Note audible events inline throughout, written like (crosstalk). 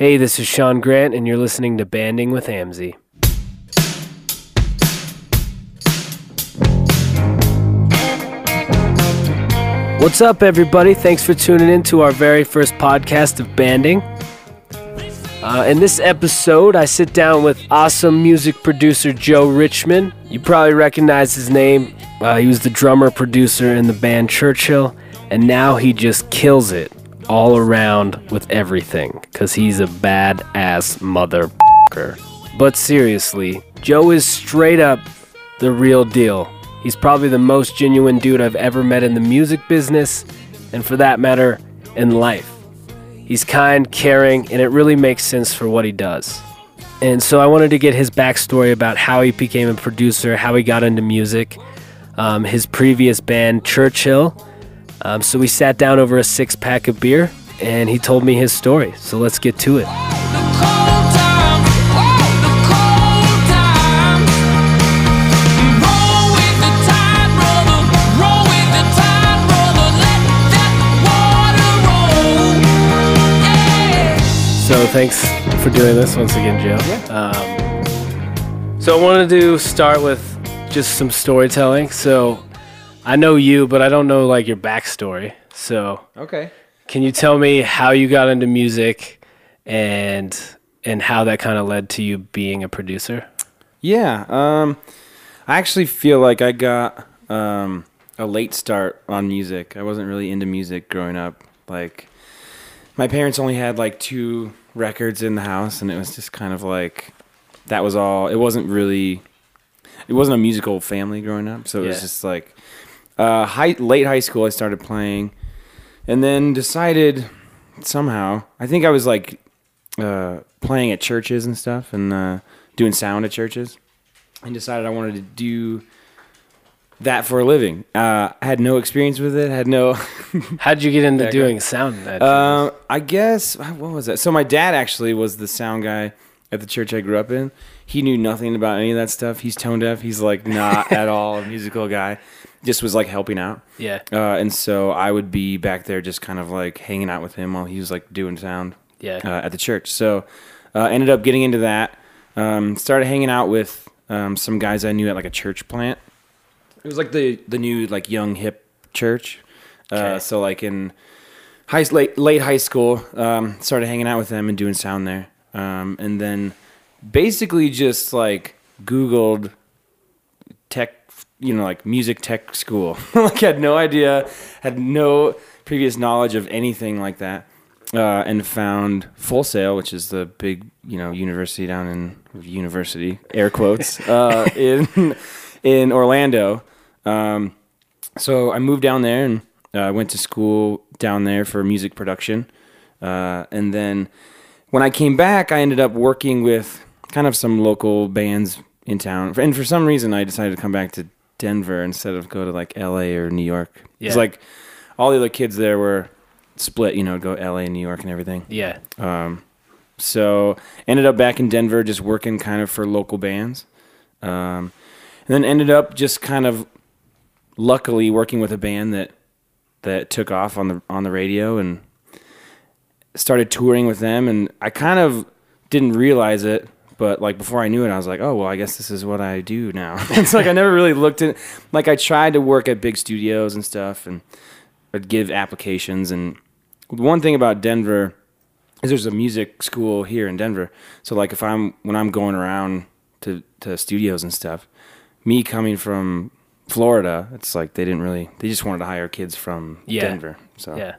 Hey, this is Sean Grant, and you're listening to Banding with Amzy. What's up, everybody? Thanks for tuning in to our very first podcast of Banding. Uh, in this episode, I sit down with awesome music producer Joe Richmond. You probably recognize his name. Uh, he was the drummer producer in the band Churchill, and now he just kills it all around with everything because he's a badass motherfucker. But seriously, Joe is straight up the real deal. He's probably the most genuine dude I've ever met in the music business, and for that matter, in life. He's kind, caring, and it really makes sense for what he does. And so I wanted to get his backstory about how he became a producer, how he got into music, um, his previous band, Churchill. Um, so we sat down over a six pack of beer, and he told me his story. So let's get to it. So thanks for doing this once again, Joe. Um, so I wanted to start with just some storytelling. So I know you, but I don't know like your backstory. So Okay. can you tell me how you got into music and and how that kind of led to you being a producer? Yeah. Um, I actually feel like I got um, a late start on music. I wasn't really into music growing up. Like, my parents only had like two records in the house, and it was just kind of like that was all. It wasn't really. It wasn't a musical family growing up, so it was just like uh, high, late high school. I started playing, and then decided somehow. I think I was like uh, playing at churches and stuff, and uh, doing sound at churches, and decided I wanted to do that for a living. Uh, I had no experience with it. Had no. (laughs) How did you get into doing sound? At Uh, I guess what was that? So my dad actually was the sound guy at the church I grew up in. He knew nothing about any of that stuff. He's tone deaf. He's like not (laughs) at all a musical guy. Just was like helping out. yeah, Uh, and so I would be back there just kind of like hanging out with him while he was like doing sound yeah, uh, at the church. So uh, ended up getting into that. Um, started hanging out with um, some guys I knew at like a church plant. It was like the the new like young hip church. Okay. Uh, so like in high late late high school, um, started hanging out with them and doing sound there. Um, and then basically just like Googled tech, you know, like music tech school. (laughs) like I had no idea, had no previous knowledge of anything like that. Uh, and found Full Sail, which is the big, you know, university down in university air quotes (laughs) uh, in in Orlando. Um, so I moved down there and uh, went to school down there for music production. Uh, and then when I came back, I ended up working with kind of some local bands in town. And for some reason, I decided to come back to Denver instead of go to like LA or New York. It's Yeah. like all the other kids there were split, you know, go LA, and New York, and everything. yeah, Um, so ended up back in Denver, just working kind of for local bands, um, and then ended up just kind of luckily working with a band that that took off on the on the radio and started touring with them. And I kind of didn't realize it, but like before I knew it, I was like, oh well, I guess this is what I do now. (laughs) it's like I never really looked at like I tried to work at big studios and stuff, and I'd give applications and one thing about Denver is there's a music school here in Denver. So like if I'm when I'm going around to to studios and stuff, me coming from Florida, it's like they didn't really they just wanted to hire kids from Yeah. Denver. So yeah.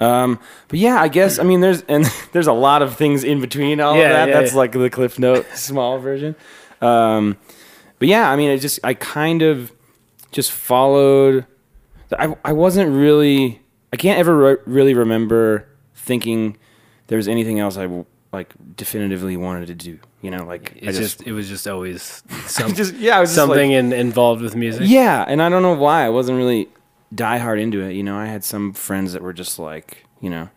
Um but yeah, I guess I mean there's and (laughs) there's a lot of things in between all Yeah, of that. yeah, That's yeah. like the Cliff Note (laughs) small version. Um but yeah, I mean it just I kind of just followed I I wasn't really I can't ever re- really remember thinking there was anything else I like definitively wanted to do. You know, like I It's just, it was just always (laughs) some, just yeah, I just like- something in, involved with music. yeah, and I don't know why I wasn't really die hard into it. You know, I had some friends that were just like, you know,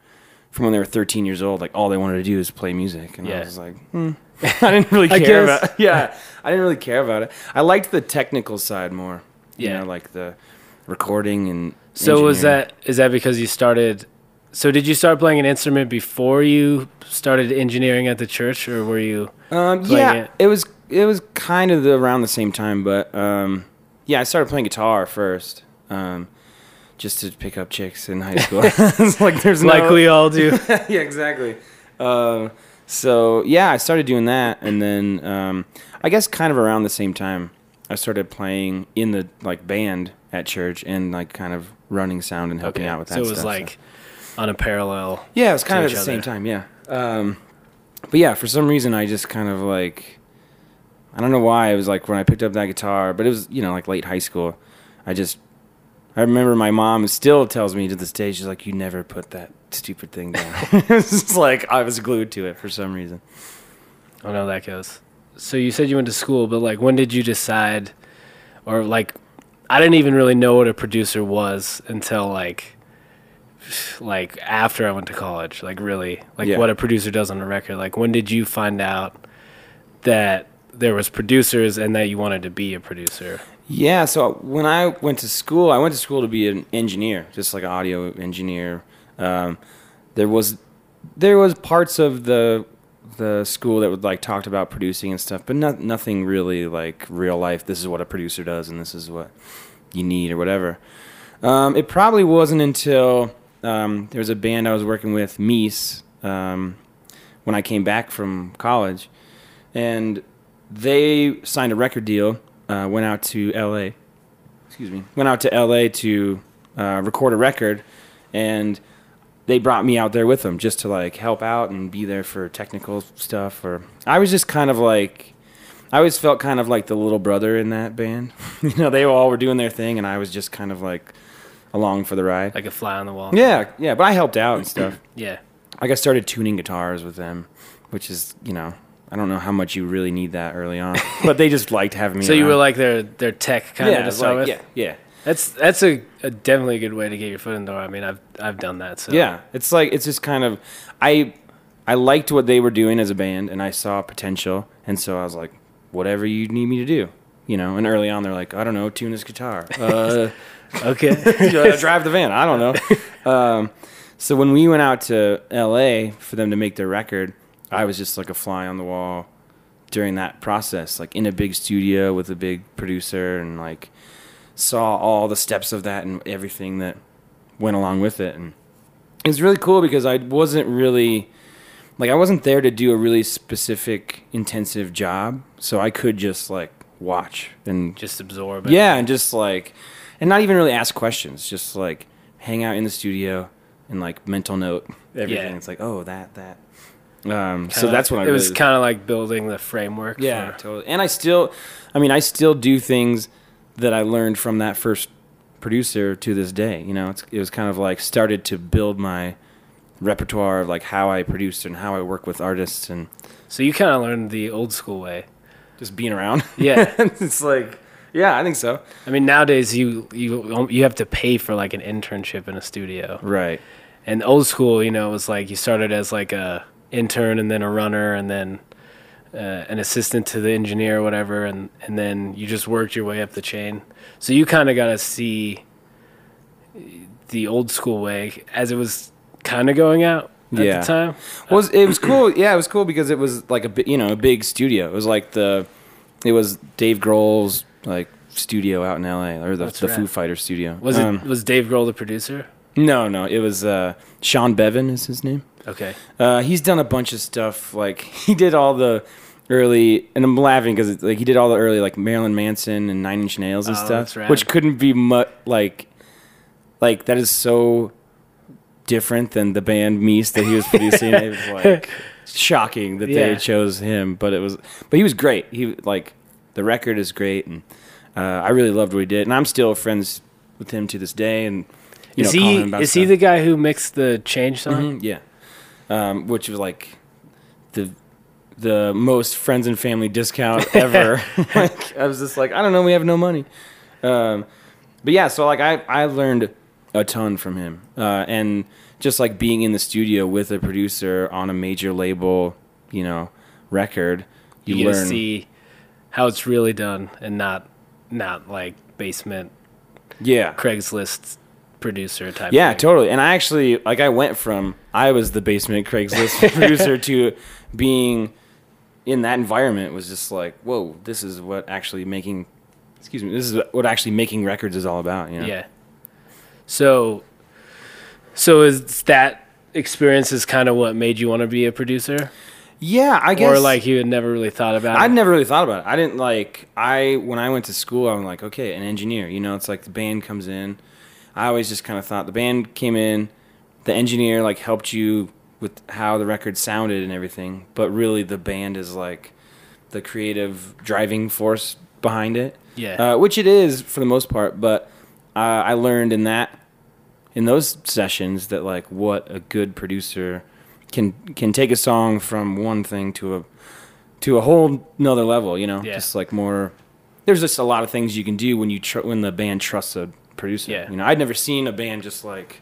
from when they were 13 years old, like all they wanted to do is play music, and Yeah. I was like, hmm. (laughs) I didn't really care about. (laughs) Yeah, I didn't really care about it. I liked the technical side more. You Yeah. know, like the recording and. So was that is that because you started So did you start playing an instrument before you started engineering at the church, or were you? Um, yeah, it? it? was it was kind of the, around the same time, but um, yeah, I started playing guitar first, um, just to pick up chicks in high (laughs) school. (laughs) Like there's Like no, we all do. (laughs) yeah, exactly. Um, so yeah, I started doing that, and then um, I guess kind of around the same time, I started playing in the like band at church and like kind of running sound and helping okay. out with that. so it was stuff, like on a parallel. yeah, it was kind of at the same time. Yeah. Um, but yeah, for some reason, I just kind of like, I don't know why. It was like when I picked up that guitar, but it was you know like late high school. I just, I remember my mom still tells me to this day, she's like, "You never put that stupid thing down." (laughs) (laughs) it's like I was glued to it for some reason. I don't know how that goes. So you said you went to school, but like when did you decide, or like, I didn't even really know what a producer was until like, (sighs) like after I went to college. Like really, like Yeah. what a producer does on a record. Like when did you find out that there was producers and that you wanted to be a producer? Yeah, so when I went to school, I went to school to be an engineer, just like an audio engineer. Um, there was there was parts of the the school that would like talked about producing and stuff, but not nothing really like real life. This is what a producer does, and this is what you need or whatever. Um, it probably wasn't until um, there was a band I was working with, Meese, um, when I came back from college, and they signed a record deal. Uh, went out to L.A. Excuse me. Went out to L.A. to uh, record a record, and they brought me out there with them just to like help out and be there for technical stuff. Or I was just kind of like, I always felt kind of like the little brother in that band. (laughs) you know, they all were doing their thing, and I was just kind of like along for the ride. Like a fly on the wall? Yeah, yeah, but I helped out and stuff. (clears throat) Yeah. Like I started tuning guitars with them, which is you know I don't know how much you really need that early on, (laughs) but they just liked having me. So you were like their their tech kind yeah, of to it's start like, with. yeah, yeah, That's that's a, a definitely a good way to get your foot in the door. I mean, I've I've done that. So yeah. It's like it's just kind of I I liked what they were doing as a band, and I saw potential, and so I was like, whatever you need me to do, you know. And early on, they're like, I don't know, tune this guitar, uh, (laughs) Okay. (laughs) drive the van. I don't know. Um, so when we went out to L.A. for them to make their record, I was just like a fly on the wall during that process, like in a big studio with a big producer, and like saw all the steps of that and everything that went along with it, and it was really cool because I wasn't really like I wasn't there to do a really specific intensive job, so I could just like watch and Just absorb it. yeah, and just like, and not even really ask questions. Just like hang out in the studio and like mental note everything. Yeah. It's like, oh, that, that. Um, so that's what I. it was really- kind of like building the framework. yeah, totally. And I still, I mean, I still do things that I learned from that first producer to this day. You know, it's, it was kind of like started to build my repertoire of like how I produce and how I work with artists and so you kind of learned the old school way. just being around. Yeah. (laughs) it's like, yeah, I think so. I mean, nowadays you you you have to pay for like an internship in a studio. Right. And old school, you know, it was like you started as like a intern and then a runner and then uh, an assistant to the engineer or whatever, and and then you just worked your way up the chain. So you kind of got to see the old school way as it was kind of going out at Yeah. the time. Well, it was, it was cool. Yeah, it was cool because it was like a bi- you know a big studio. It was like the it was Dave Grohl's like studio out in L.A. or the That's the right. Foo Fighters studio. Was it Um, was Dave Grohl the producer? No, no. It was uh, Sean Beavan is his name. Okay. Uh, he's done a bunch of stuff. Like (laughs) he did all the early, and I'm laughing because like he did all the early like Marilyn Manson and Nine Inch Nails and Oh, stuff, that's rad. which couldn't be mu- like like that is so different than the band Meese that he was producing. it was (laughs) like shocking that Yeah. they chose him, but it was but he was great. He like the record is great, and uh, I really loved what he did, and I'm still friends with him to this day, and. You is know, calling he him about is he stuff. the guy who mixed the change song? Mhm, yeah, um, which was like the the most friends and family discount (laughs) ever. (laughs) like I was just like, I don't know, we have no money. Um, but yeah, so like I I learned a ton from him, uh, and just like being in the studio with a producer on a major label, you know, record, you, You, get to learn. see how it's really done and not not like basement yeah, Craigslist producer type. Yeah, thing. totally. And I actually like I went from I was the basement Craigslist (laughs) producer to being in that environment was just like, whoa, this is what actually making excuse me, this is what actually making records is all about, you know. Yeah. So, so is that experience is kind of what made you want to be a producer, Yeah, I guess or like you had never really thought about I'd it? never really thought about it. I didn't like I when I went to school. I'm like, okay, an engineer. You know, it's like the band comes in. I always just kind of thought the band came in, the engineer like helped you with how the record sounded and everything. But really, the band is like the creative driving force behind it. Yeah. uh, which it is for the most part. But uh, I learned in that in those sessions that like what a good producer can can take a song from one thing to a to a whole another level. You know, Yeah. just like more. There's just a lot of things you can do when you tr- when the band trusts a producer. Yeah. You know, I'd never seen a band just like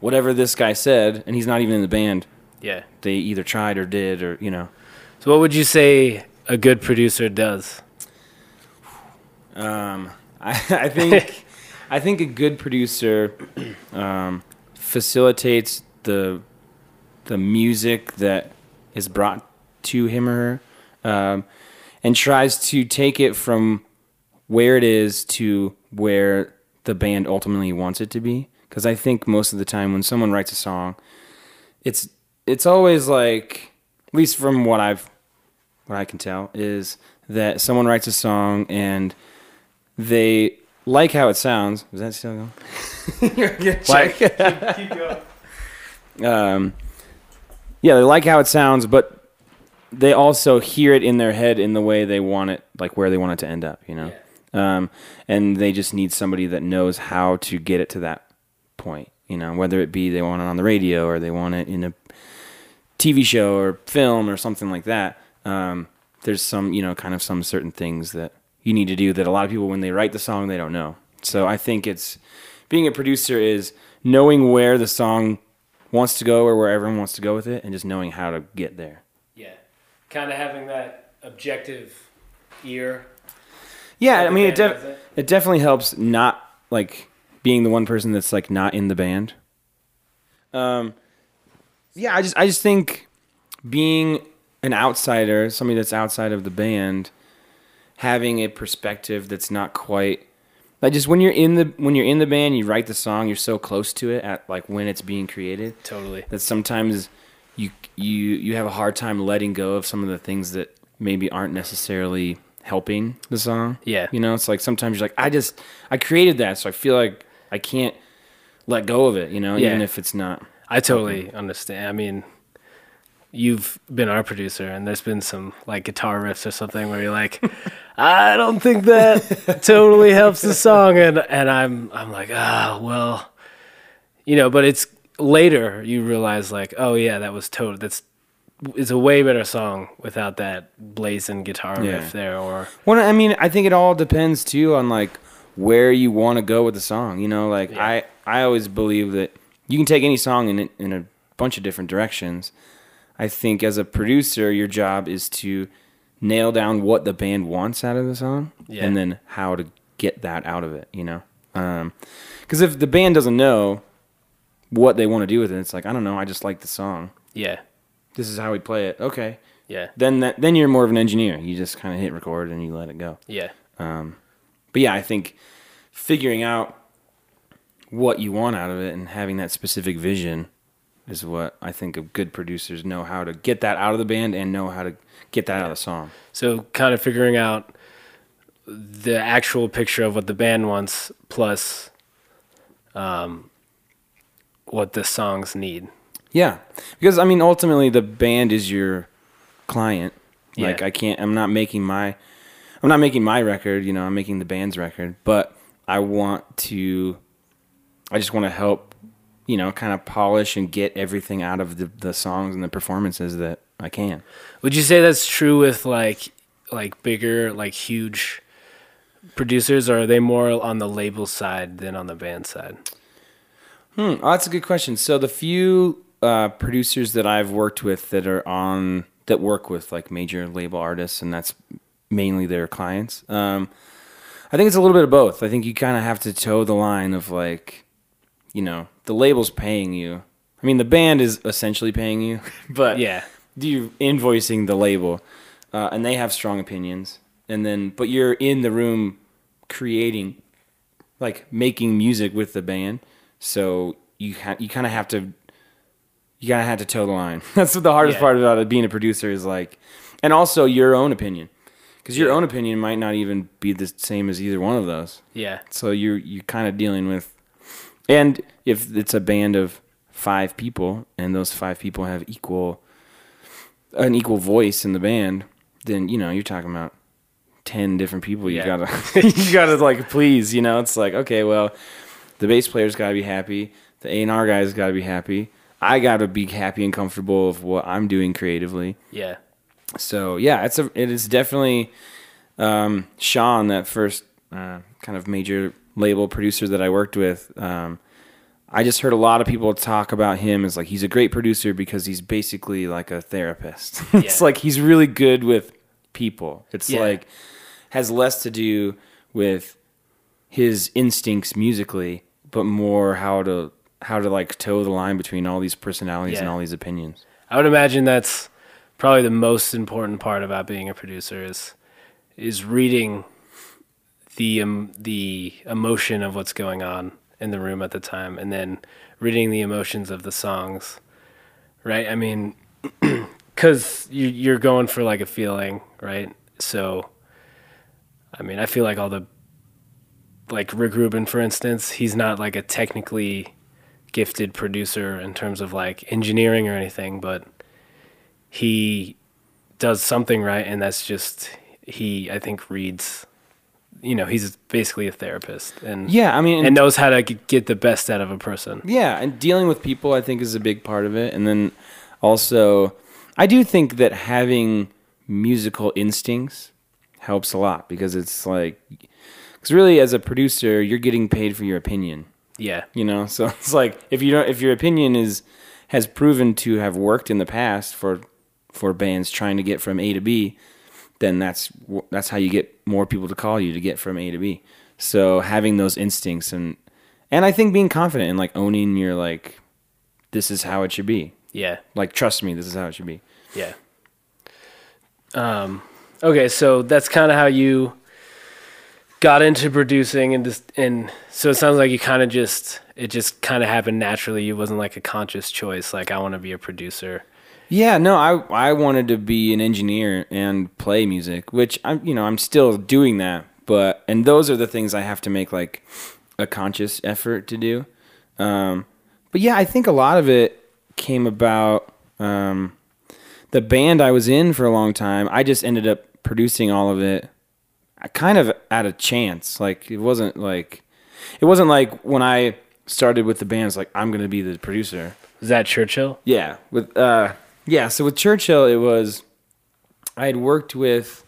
whatever this guy said, and he's not even in the band. yeah. They either tried or did, or you know. So, what would you say a good producer does? Um, (laughs) I, I think I think a good producer um, facilitates the the music that is brought to him or her, um, and tries to take it from where it is to where the band ultimately wants it to be. Because I think most of the time when someone writes a song, it's it's always like, at least from what I've what I can tell, is that someone writes a song and they like how it sounds. Is that still going? (laughs) Like, um, yeah, they like how it sounds, but they also hear it in their head in the way they want it, like where they want it to end up, you know? Um, and they just need somebody that knows how to get it to that point, you know, whether it be they want it on the radio or they want it in a TV show or film or something like that. Um, there's some, you know, kind of some certain things that you need to do that a lot of people, when they write the song, they don't know. So I think it's being a producer is knowing where the song wants to go or where everyone wants to go with it and just knowing how to get there. yeah, kind of having that objective ear. Yeah, I mean, it, def- it. it definitely helps not like being the one person that's like not in the band. Um, yeah, I just I just think being an outsider, somebody that's outside of the band, having a perspective that's not quite like just when you're in the when you're in the band, you write the song, you're so close to it at like when it's being created Totally. that sometimes you you you have a hard time letting go of some of the things that maybe aren't necessarily helping the song. Yeah. You know, it's like sometimes you're like, I just I created that, so I feel like I can't let go of it, you know, Yeah. even if it's not. I totally understand. I mean, you've been our producer, and there's been some like guitar riffs or something where you're like, (laughs) I don't think that (laughs) totally helps the song, and and I'm I'm like, ah, well, you know, but it's later you realize like, oh yeah, that was total. That's it's a way better song without that blazing guitar Yeah. riff there, or Well, I mean, I think it all depends too on like where you want to go with the song. You know, like Yeah. I I always believe that you can take any song in in a bunch of different directions. I think as a producer, your job is to nail down what the band wants out of the song, Yeah. and then how to get that out of it. You know, um, because if the band doesn't know what they want to do with it, it's like I don't know. I just like the song. yeah, This is how we play it. Okay, yeah, then that then you're more of an engineer. You just kind of hit record and you let it go. yeah, Um, but yeah, I think figuring out what you want out of it and having that specific vision is what I think of good producers know how to get that out of the band and know how to get that out of the song. So kind of figuring out the actual picture of what the band wants plus um, what the songs need. Yeah, because I mean, ultimately, the band is your client. Yeah. Like, I can't. I'm not making my. I'm not making my record. You know, I'm making the band's record. But I want to. I just want to help. You know, kind of polish and get everything out of the the songs and the performances that I can. Would you say that's true with like like bigger like huge producers or are they more on the label side than on the band side? Hmm. Oh, that's a good question. So the few uh, producers that I've worked with that are on that work with like major label artists, and that's mainly their clients. Um, I think it's a little bit of both. I think you kind of have to toe the line of like, you know, the label's paying you. I mean, the band is essentially paying you, (laughs) but Yeah. you invoicing the label, uh, and they have strong opinions, and then but you're in the room creating, like making music with the band, so you ha- you kind of have to, you gotta have to toe the line. (laughs) That's what the hardest Yeah. part about it, being a producer is like, and also your own opinion, because your Yeah. own opinion might not even be the same as either one of those. Yeah. So you're you kind of dealing with, and if it's a band of five people and those five people have equal, an equal voice in the band, then you know you're talking about ten different people. You Yeah. gotta (laughs) you gotta like please. You know, it's like okay, well, the bass player's got to be happy. The A and R guy's got to be happy. I got to be happy and comfortable of what I'm doing creatively Yeah. so yeah, it's a it is definitely um, Sean, that first uh, kind of major label producer that I worked with. Um, I just heard a lot of people talk about him as like he's a great producer because he's basically like a therapist. (laughs) it's like he's really good with people. It's Yeah. like has less to do with his instincts musically, but more how to how to like toe the line between all these personalities and all these opinions. I would imagine that's probably the most important part about being a producer is is reading the um, the emotion of what's going on in the room at the time, and then reading the emotions of the songs. Right? I mean, (clears throat) because you, you're going for like a feeling, right? So, I mean, I feel like all the like Rick Rubin, for instance, he's not like a technically gifted producer in terms of like engineering or anything, but he does something right, and that's just he. I think reads. You know, he's basically a therapist, and Yeah, I mean, and knows how to get the best out of a person. Yeah, and dealing with people I think is a big part of it. And then also I do think that having musical instincts helps a lot because it's like cuz really as a producer, you're getting paid for your opinion, Yeah, you know? So (laughs) it's like if you don't if your opinion is has proven to have worked in the past for for bands trying to get from A to B, then that's that's how you get more people to call you to get from A to B. So having those instincts and and I think being confident and like owning your like this is how it should be. yeah, Like trust me, this is how it should be. yeah. Um, okay, so that's kind of how you got into producing, and just and so it sounds like you kind of just it just kind of happened naturally. It wasn't like a conscious choice, like I want to be a producer. Yeah, no, I I wanted to be an engineer and play music, which I'm you know, I'm still doing that, but and those are the things I have to make like a conscious effort to do. Um but yeah, I think a lot of it came about um the band I was in for a long time. I just ended up producing all of it kind of at a chance. Like it wasn't like it wasn't like when I started with the bands like I'm going to be the producer. Is that Churchill? Yeah, with uh, yeah. So with Churchill, it was I had worked with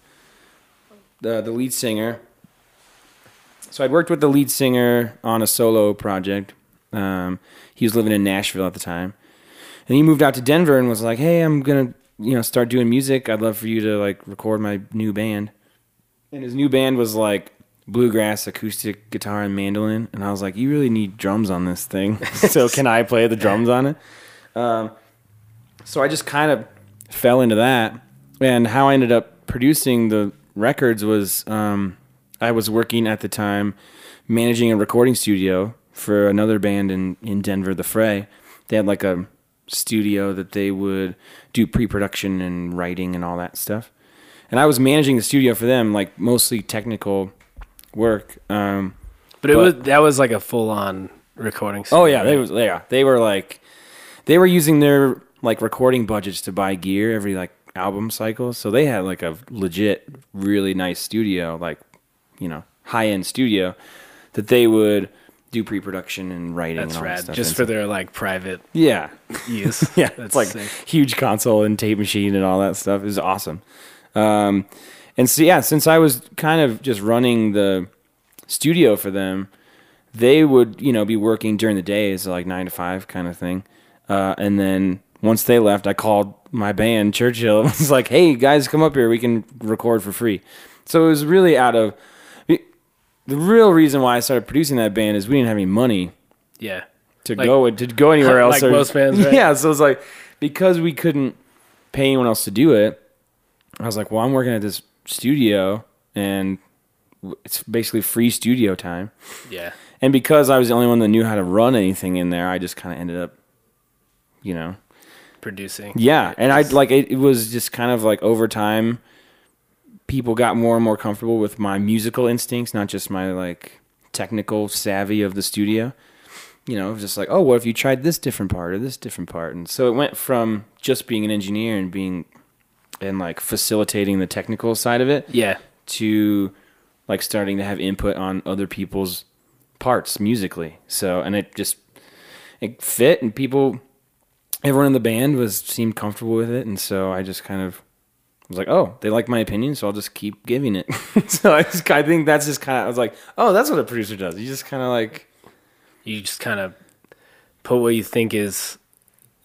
the the lead singer. So I'd worked with the lead singer on a solo project. Um, he was living in Nashville at the time, and he moved out to Denver and was like, "Hey, I'm gonna you know start doing music. I'd love for you to like record my new band." And his new band was like bluegrass, acoustic guitar, and mandolin. And I was like, "You really need drums on this thing. (laughs) (laughs) so can I play the drums on it?" Um, so I just kind of fell into that. And how I ended up producing the records was um, I was working at the time managing a recording studio for another band in, in Denver, The Fray. They had like a studio that they would do pre production and writing and all that stuff. And I was managing the studio for them, like mostly technical work. Um, But it But- was that was like a full on recording. Oh studio, yeah, they was yeah they were like they were using their like recording budgets to buy gear every like album cycle, so they had like a legit really nice studio, like you know high end studio that they would do pre production and writing. That's and that rad. stuff Just for their like private yeah use. (laughs) yeah That's it's like sick. huge console and tape machine and all that stuff. It was awesome. Um, and so yeah, since I was kind of just running the studio for them, they would you know be working during the day, so like nine to five kind of thing. Uh, and then once they left, I called my band Churchill. (laughs) and was like, "Hey guys, come up here. We can record for free." So it was really out of the real reason why I started producing that band is we didn't have any money Yeah. to Like- go to go anywhere (laughs) else. like most bands, right? (laughs) Yeah, so it's like because we couldn't pay anyone else to do it. I was like, well, I'm working at this studio, and it's basically free studio time. Yeah. And because I was the only one that knew how to run anything in there, I just kind of ended up, you know, Producing. yeah. And I like it, it was just kind of like over time, people got more and more comfortable with my musical instincts, not just my like technical savvy of the studio. You know, it was just like, oh, what if you tried this different part or this different part? And so it went from just being an engineer and being and like facilitating the technical side of it Yeah. to like starting to have input on other people's parts musically. So and it just it fit and people everyone in the band was seemed comfortable with it and so I just kind of was like, "Oh, they like my opinion, so I'll just keep giving it." (laughs) so I just I think that's just kind of I was like, "Oh, that's what a producer does." You just kind of like You just kind of put what you think is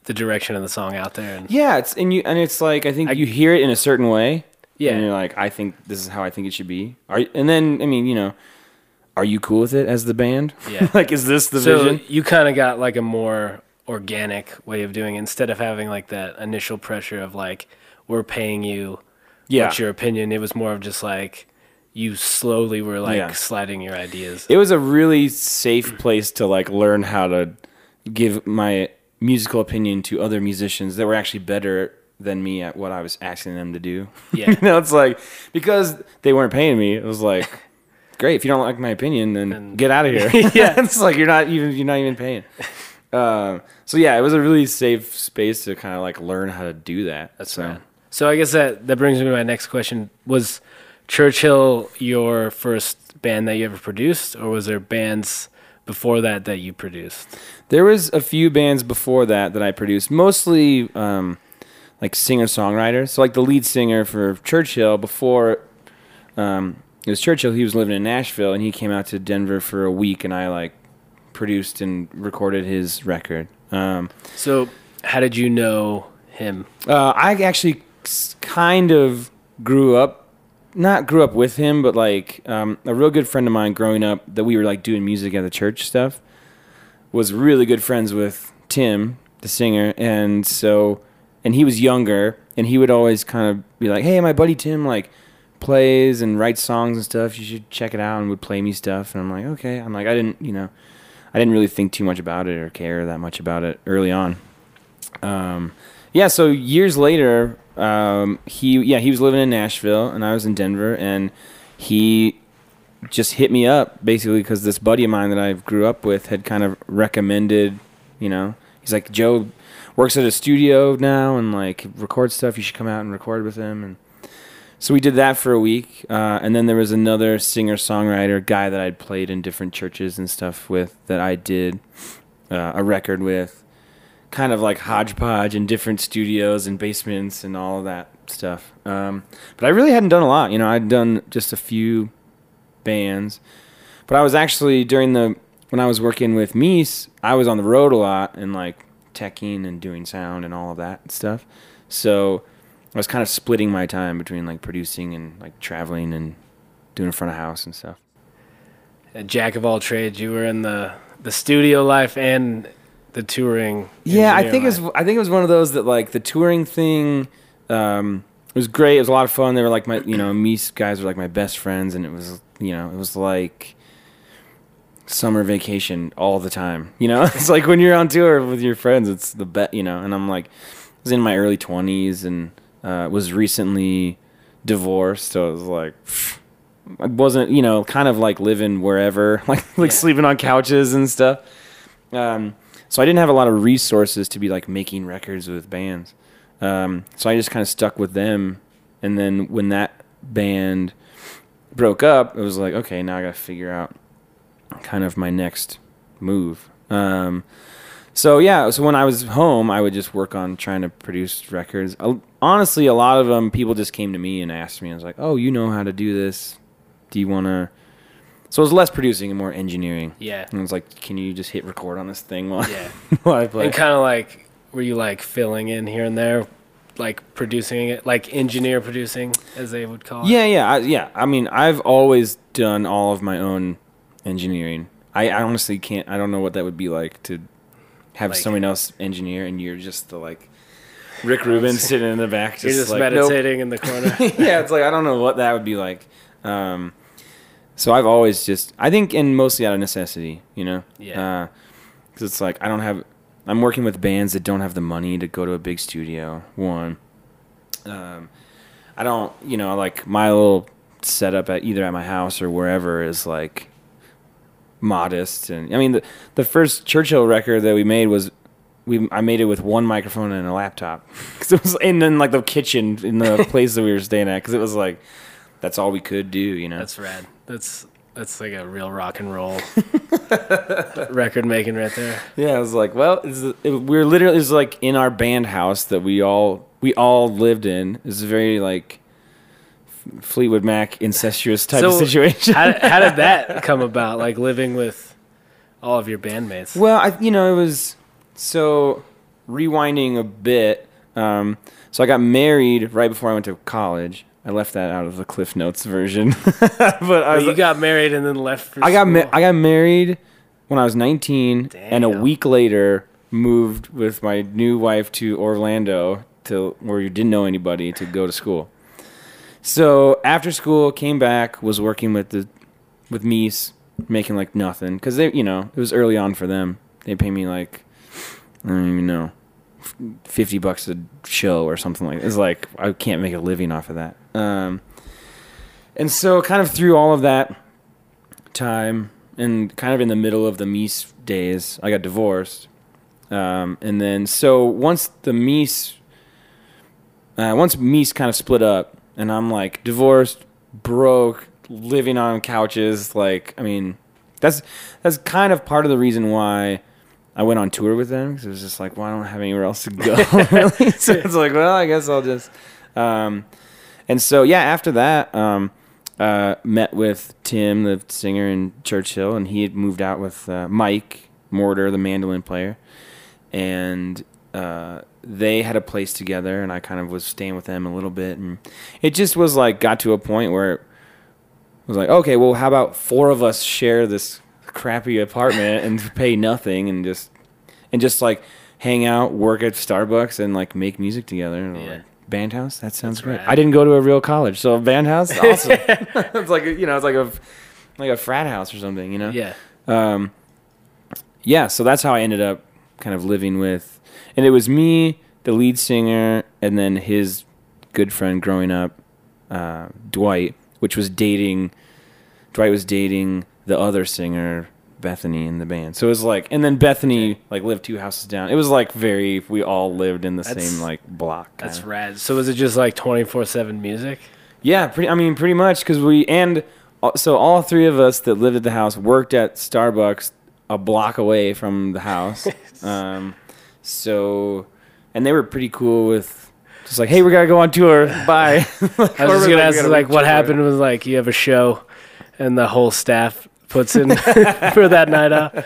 the direction of the song out there. And yeah, it's and you and it's like I think you hear it in a certain way. Yeah. And you're like, I think this is how I think it should be. Are and then I mean, you know, are you cool with it as the band? Yeah. (laughs) like, is this the so vision? you kind of got like a more organic way of doing it instead of having like that initial pressure of like, we're paying you. Yeah. What's your opinion? It was more of just like, you slowly were like Yeah. sliding your ideas. It was a really safe place to like learn how to give my musical opinion to other musicians that were actually better than me at what I was asking them to do. (laughs) Yeah. you know, it's like because they weren't paying me, it was like, (laughs) great. If you don't like my opinion, then Then- get out of here. (laughs) Yeah. it's like you're not even you're not even paying. Um, so yeah, it was a really safe space to kind of like learn how to do that. That's so. right. So I guess that that brings me to my next question: Was Churchill your first band that you ever produced, or was there bands before that that you produced? There was a few bands before that that I produced, mostly um, like singer songwriters. So like the lead singer for Churchill before um, it was Churchill. He was living in Nashville, and he came out to Denver for a week, and I like produced and recorded his record. Um, So how did you know him? uh, I actually kind of grew up, not grew up with him, but like um, a real good friend of mine growing up that we were like doing music at the church stuff was really good friends with Tim, the singer, and so and he was younger, and he would always kind of be like, "Hey, my buddy Tim like plays and writes songs and stuff. You should check it out." And would play me stuff, and I'm like, "Okay." I'm like, I didn't, you know, I didn't really think too much about it or care that much about it early on. Um, yeah, so years later, um, he yeah he was living in Nashville and I was in Denver, and he just hit me up basically because this buddy of mine that I grew up with had kind of recommended, you know, he's like Joe works at a studio now and like records stuff. You should come out and record with him and. So we did that for a week, uh, and then there was another singer songwriter guy that I'd played in different churches and stuff with that I did uh, a record with, kind of like hodgepodge in different studios and basements and all of that stuff. Um, but I really hadn't done a lot. You know, I'd done just a few bands, but I was actually during the when I was working with Meese, I was on the road a lot and like teching and doing sound and all of that stuff. So I was kind of splitting my time between like producing and like traveling and doing in front of house and stuff. A jack of all trades. You were in the the studio life and the touring. Yeah, I think it was. I think it was one of those that like the touring thing um, was great. It was a lot of fun. They were like my, you know, me guys were like my best friends, and it was, you know, it was like summer vacation all the time. You know, (laughs) it's like when you're on tour with your friends, it's the best. You know, and I'm like, I was in my early twenties and uh, was recently divorced, so it was like. I wasn't, you know, kind of like living wherever, (laughs) like like Yeah. sleeping on couches and stuff. Um, so I didn't have a lot of resources to be like making records with bands. Um, so I just kind of stuck with them. And then when that band broke up, it was like, okay, now I got to figure out kind of my next move. Um, so yeah, so when I was home, I would just work on trying to produce records. Honestly, a lot of them, people just came to me and asked me. I was like, "Oh, you know how to do this? Do you want to?" So it was less producing and more engineering. Yeah. And I was like, "Can you just hit record on this thing while, Yeah. (laughs) while I play?" And kind of like, were you like filling in here and there, like producing it, like engineer producing, as they would call it? Yeah, yeah, I, yeah. I mean, I've always done all of my own engineering. I, I honestly can't. I don't know what that would be like to have Like- someone else engineer, and you're just the like Rick (laughs) Rubin sitting in the back, just, You're just like nope. meditating in the corner. (laughs) yeah, it's like I don't know what that would be like. Um, so I've always just I think, and mostly out of necessity, you know. Yeah. Because it's like I don't have. I'm working with bands that don't have the money to go to a big studio. One. Um, I don't, you know, like my little setup at either at my house or wherever is like modest, and I mean the the first Churchill record that we made was we I made it with one microphone and a laptop. (laughs) 'Cause it was and then like the kitchen in the (laughs) place that we were staying at because it was like that's all we could do, you know. That's rad. That's that's like a real rock and roll (laughs) record making right there. Yeah, I was like, well, it's, it, we are literally it was like in our band house that we all we all lived in. It was a very like Fleetwood Mac incestuous type of situation. How, how did that (laughs) come about? Like living with all of your bandmates. well, I, you know, it was so rewinding a bit. Um, so I got married right before I went to college. I left that out of the Cliff Notes version, (laughs) but I was, you got married and then left for I got ma- I got married when I was 19, and a week later moved with my new wife to Orlando to where you didn't know anybody to go to school. So after school, came back, was working with the with Meese, making like nothing. Because they, you know, it was early on for them. They pay me like I don't even know, f- fifty bucks a show or something like. that. It's like I can't make a living off of that. Um, and so kind of through all of that time and kind of in the middle of the Meese days, I got divorced. Um, and then so once the Meese, uh, once Meese kind of split up, and I'm like divorced, broke, living on couches. Like, I mean, that's that's kind of part of the reason why I went on tour with them because it was just like, well, I don't have anywhere else to go. really. (laughs) (laughs) So it's like, well, I guess I'll just. Um, and so yeah, after that, um, uh, met with Tim, the singer in Churchill, and he had moved out with uh, Mike Mortar, the mandolin player, and uh, they had a place together, and I kind of was staying with them a little bit, and it just was like got to a point where it was like, okay, well, how about four of us share this crappy apartment and pay nothing, and just and just like hang out, work at Starbucks, and like make music together. Yeah. like, Band house? That sounds That's great. rad. I didn't go to a real college, so band house, (laughs) awesome. (laughs) it's like you know, it's like a like a frat house or something, you know. Yeah. Um, yeah, so that's how I ended up kind of living with, and it was me, the lead singer, and then his good friend growing up, uh, Dwight, which was dating. Dwight was dating the other singer, Bethany, in the band. So it was like, and then Bethany like lived two houses down. It was like very. We all lived in the That's- same like block. That's kinda. rad. So was it just like 24/7 music? Yeah, pretty. I mean, pretty much because we and uh, so all three of us that lived at the house worked at Starbucks a block away from the house. (laughs) um, so, and they were pretty cool with just like, hey, we gotta go on tour. Bye. (laughs) I was just (laughs) gonna ask like what happened was like you have a show and the whole staff puts in (laughs) for that night out.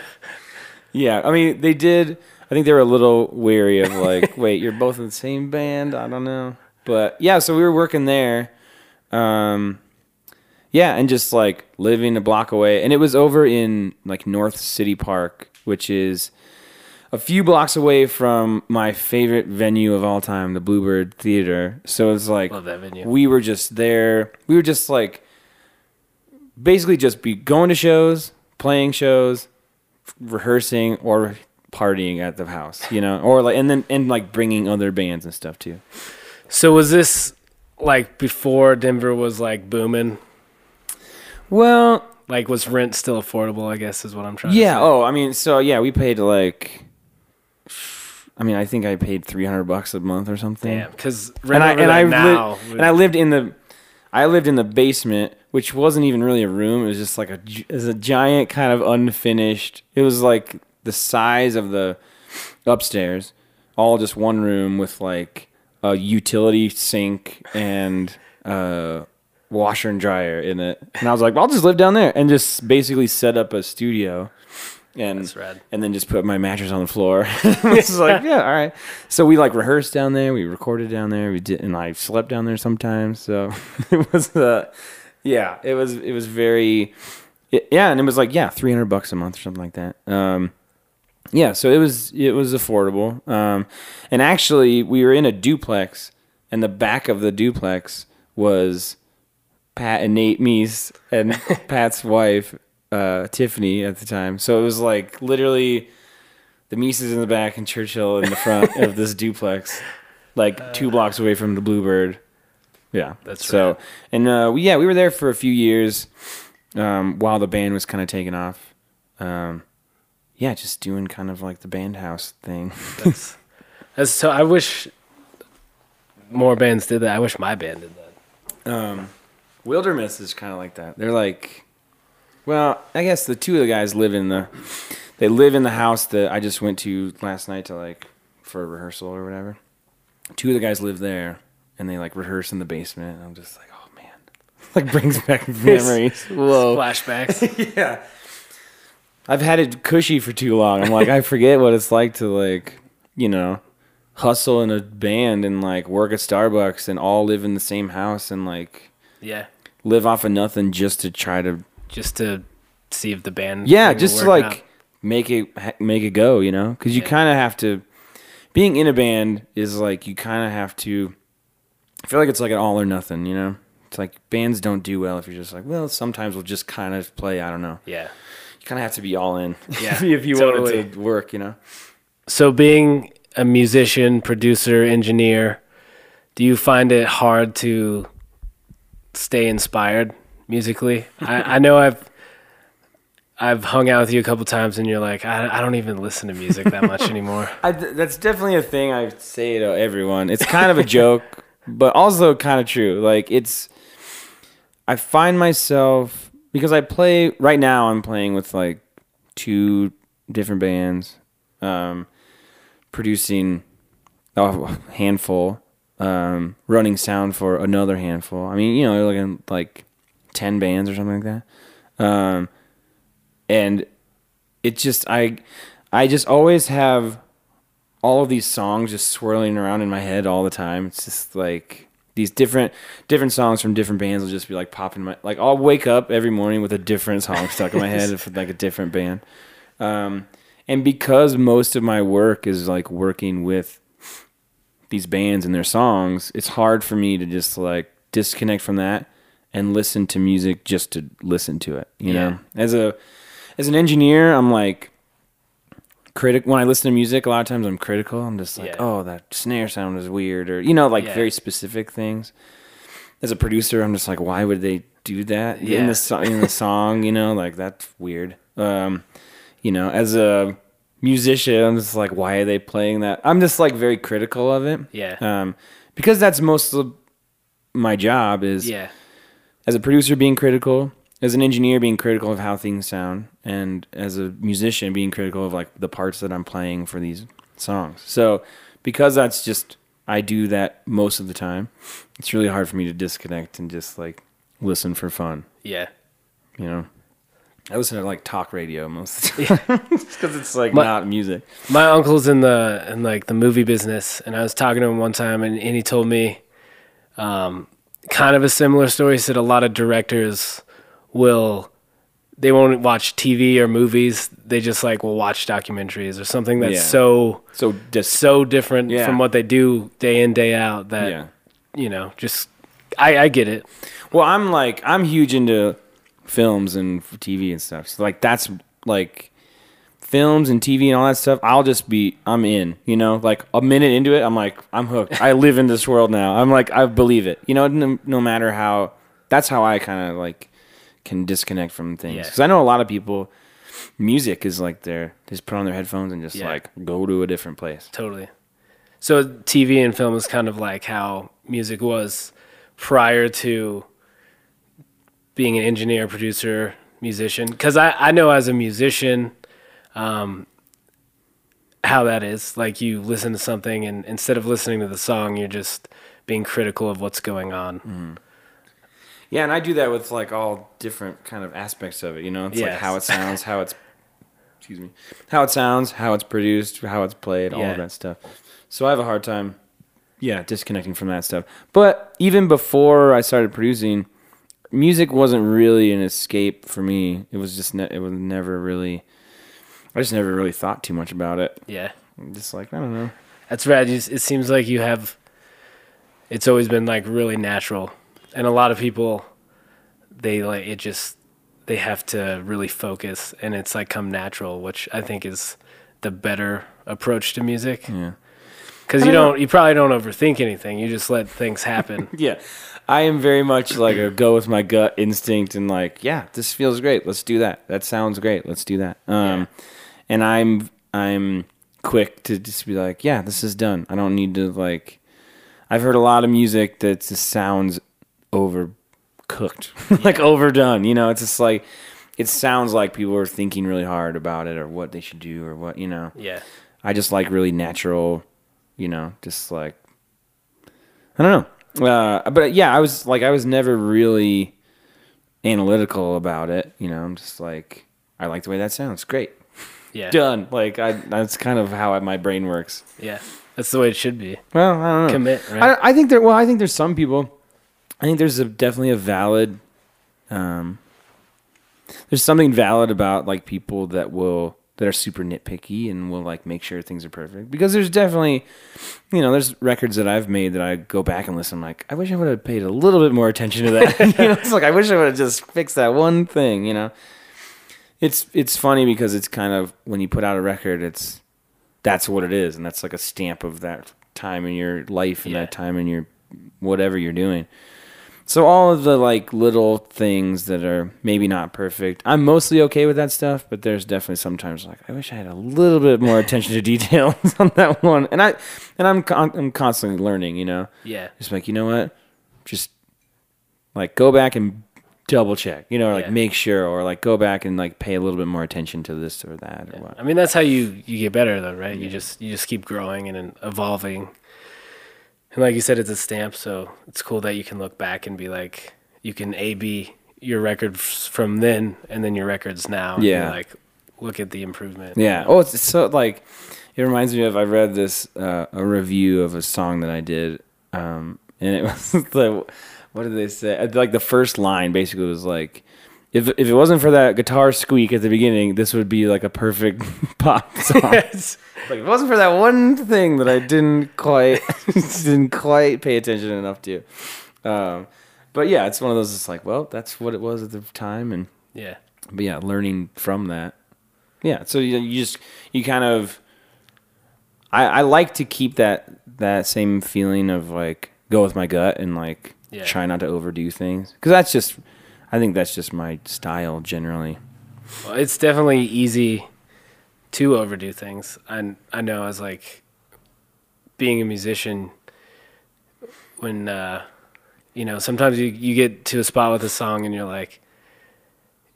Yeah, I mean, they did. I think they were a little wary of like, (laughs) wait, you're both in the same band. I don't know, but yeah. So we were working there. Um, yeah, and just like living a block away, and it was over in like North City Park, which is a few blocks away from my favorite venue of all time, the Bluebird Theater. So it's like Love that venue. we were just there. We were just like basically just be going to shows, playing shows, rehearsing or partying at the house, you know, or like and then and like bringing other bands and stuff too. So was this like before Denver was like booming? Well, Like was rent still affordable? I guess is what I'm trying. yeah. To. Yeah. Oh, I mean, so yeah, we paid like. I mean, I think I paid three hundred bucks a month or something. damn. Because and rent I and I lived, and I lived in the I lived in the basement, which wasn't even really a room. It was just like a it was a giant kind of unfinished. It was like the size of the upstairs, all just one room with like a utility sink and uh washer and dryer in it. And I was like, well, I'll just live down there and just basically set up a studio. And and then just put my mattress on the floor. (laughs) (laughs) it's like, yeah, all right. So we like rehearsed down there, we recorded down there, we did, and I slept down there sometimes. So (laughs) it was, uh, yeah, it was, it was very, it, yeah, and it was like, yeah, three hundred bucks a month or something like that. Um, Yeah, so it was it was affordable. Um, and actually, we were in a duplex, and the back of the duplex was Pat and Nate Meese and Pat's wife, uh, Tiffany, at the time. So it was like literally the Meeses in the back and Churchill in the front of this (laughs) duplex, like two blocks away from the Bluebird. Yeah, That's so. rad. And uh, we, yeah, we were there for a few years um, while the band was kind of taking off. Um, yeah, just doing kind of like the band house thing. That's, (laughs) that's so. I wish more bands did that. I wish my band did that. Um, Wilderness is kind of like that. They're like, well, I guess the two of the guys live in the, they live in the house that I just went to last night to like for a rehearsal or whatever. Two of the guys live there, and they like rehearse in the basement. And I'm just like, oh man, (laughs) like brings back (laughs) memories. Whoa, Flashbacks. (laughs) yeah. I've had it cushy for too long. I'm like, I forget what it's like to like, you know, hustle in a band and like work at Starbucks and all live in the same house and like yeah, live off of nothing just to try to just to see if the band. yeah, just to like out. make it make it go, you know? Cuz you Yeah. kind of have to being in a band is like you kind of have to I feel like it's like an all or nothing, you know? It's like bands don't do well if you're just like, well, sometimes we'll just kind of play, I don't know. Yeah. You kind of have to be all in. (laughs) Yeah, if you want it to work, you know. So being a musician, producer, engineer, do you find it hard to stay inspired musically? I, I know I've I've hung out with you a couple times, and you're like, I, I don't even listen to music that much (laughs) anymore. I, that's definitely a thing I say to everyone. It's kind of a joke, (laughs) but also kind of true. Like it's, I find myself because I play right now. I'm playing with like two different bands, um, producing a handful, um, running sound for another handful. I mean, you know, you're looking like ten bands or something like that. Um, and it just I I just always have all of these songs just swirling around in my head all the time. It's just like these different different songs from different bands will just be like popping in my like I'll wake up every morning with a different song stuck in my head (laughs) for like a different band. Um, and because most of my work is like working with these bands and their songs, it's hard for me to just like disconnect from that and listen to music just to listen to it. You Yeah. know, as a as an engineer, I'm like critic when I listen to music. A lot of times, I'm critical. I'm just like, Yeah. oh, that snare sound is weird, or you know, like Yeah. very specific things. As a producer, I'm just like, why would they do that in the so- in the (laughs) song? You know, like that's weird. Um, you know, as a musician, I'm just like, why are they playing that? I'm just like very critical of it. Yeah. Um, because that's most of my job is yeah, as a producer being critical, as an engineer being critical of how things sound, and as a musician being critical of like the parts that I'm playing for these songs. So because that's just I do that most of the time, it's really hard for me to disconnect and just like listen for fun. yeah. You know, I listen to like talk radio most of the time (laughs) because it's like My- not music. My uncle's in the in like the movie business, and I was talking to him one time, and, and he told me, um, kind of a similar story. He said a lot of directors will they won't watch TV or movies. They just like will watch documentaries or something that's Yeah. so So just so different Yeah. from what they do day in day out that yeah. you know just I, I get it. Well, I'm like I'm huge into films and TV and stuff. So like that's like films and TV and all that stuff. I'll just be I'm in. You know, like a minute into it, I'm like I'm hooked. I live in this world now. I'm like I believe it. You know, no, no matter how. That's how I kind of like can disconnect from things Yeah. because I know a lot of people. Music is like they're just put on their headphones and just Yeah. like go to a different place. Totally. So TV and film is kind of like how music was prior to being an engineer, producer, musician. Because I, I know as a musician, um, how that is. Like you listen to something, and instead of listening to the song, you're just being critical of what's going on. Yeah, and I do that with like all different kind of aspects of it. You know, it's like how it sounds, how it's (laughs) excuse me, how it sounds, how it's produced, how it's played, all of that stuff. So I have a hard time, yeah, disconnecting from that stuff. But even before I started producing, music wasn't really an escape for me. It was just ne- it was never really. I just never really thought too much about it. Yeah. I'm just like I don't know. That's rad. You, it seems like you have. It's always been like really natural, and a lot of people, they like it just they have to really focus, and it's like come natural, which I think is the better approach to music. Yeah. Because I you don't don't, you probably don't overthink anything. You just let things happen. (laughs) Yeah. I am very much like a go with my gut instinct and like, yeah, this feels great. Let's do that. That sounds great. Let's do that. Um and I'm I'm quick to just be like, yeah, this is done. I don't need to like I've heard a lot of music that just sounds overcooked. (laughs) like overdone, you know, it's just like it sounds like people are thinking really hard about it or what they should do or what, you know. yeah. I just like really natural, you know, just like I don't know. Uh, but yeah, I was like I was never really analytical about it. You know, I'm just like I like the way that sounds. Great, Yeah. done. Like I that's kind of how my brain works. Yeah. That's the way it should be. Well, I don't know. Commit, right? I, I think there. Well, I think there's some people. I think there's a, definitely a valid. Um, there's something valid about like people that will that are super nitpicky and will like make sure things are perfect because there's definitely, you know, there's records that I've made that I go back and listen. I'm like, I wish I would have paid a little bit more attention to that. (laughs) you know, it's like I wish I would have just fixed that one thing. You know, it's it's funny because it's kind of when you put out a record, it's that's what it is, and that's like a stamp of that time in your life and Yeah. that time in your whatever you're doing. So all of the like little things that are maybe not perfect, I'm mostly okay with that stuff. But there's definitely sometimes like I wish I had a little bit more attention to details (laughs) on that one, and I and I'm con- I'm constantly learning, you know. Yeah. Just like you know what, just like go back and double check, you know, or like Yeah. make sure, or like go back and like pay a little bit more attention to this or that or what. I mean, that's how you you get better, though, right? You just you just keep growing and evolving. And like you said, it's a stamp, so it's cool that you can look back and be like, you can A B your records from then and then your records now. and Yeah. like look at the improvement. Yeah. Oh, it's so like it reminds me of I read this uh, a review of a song that I did, um, and it (laughs) was the what did they say? Uh, Like the first line basically was like. If, if it wasn't for that guitar squeak at the beginning, this would be like a perfect (laughs) pop (laughs) song. like if it wasn't for that one thing that I didn't quite (laughs) didn't quite pay attention enough to. Um, but yeah, it's one of those. It's like, well, that's what it was at the time, and yeah. but yeah, learning from that. Yeah, so you, you just you kind of. I I like to keep that that same feeling of like go with my gut and like Yeah. try not to overdo things because that's just I think that's just my style generally. Well, it's definitely easy to overdo things. I I know as like being a musician when uh you know, sometimes you you get to a spot with a song and you're like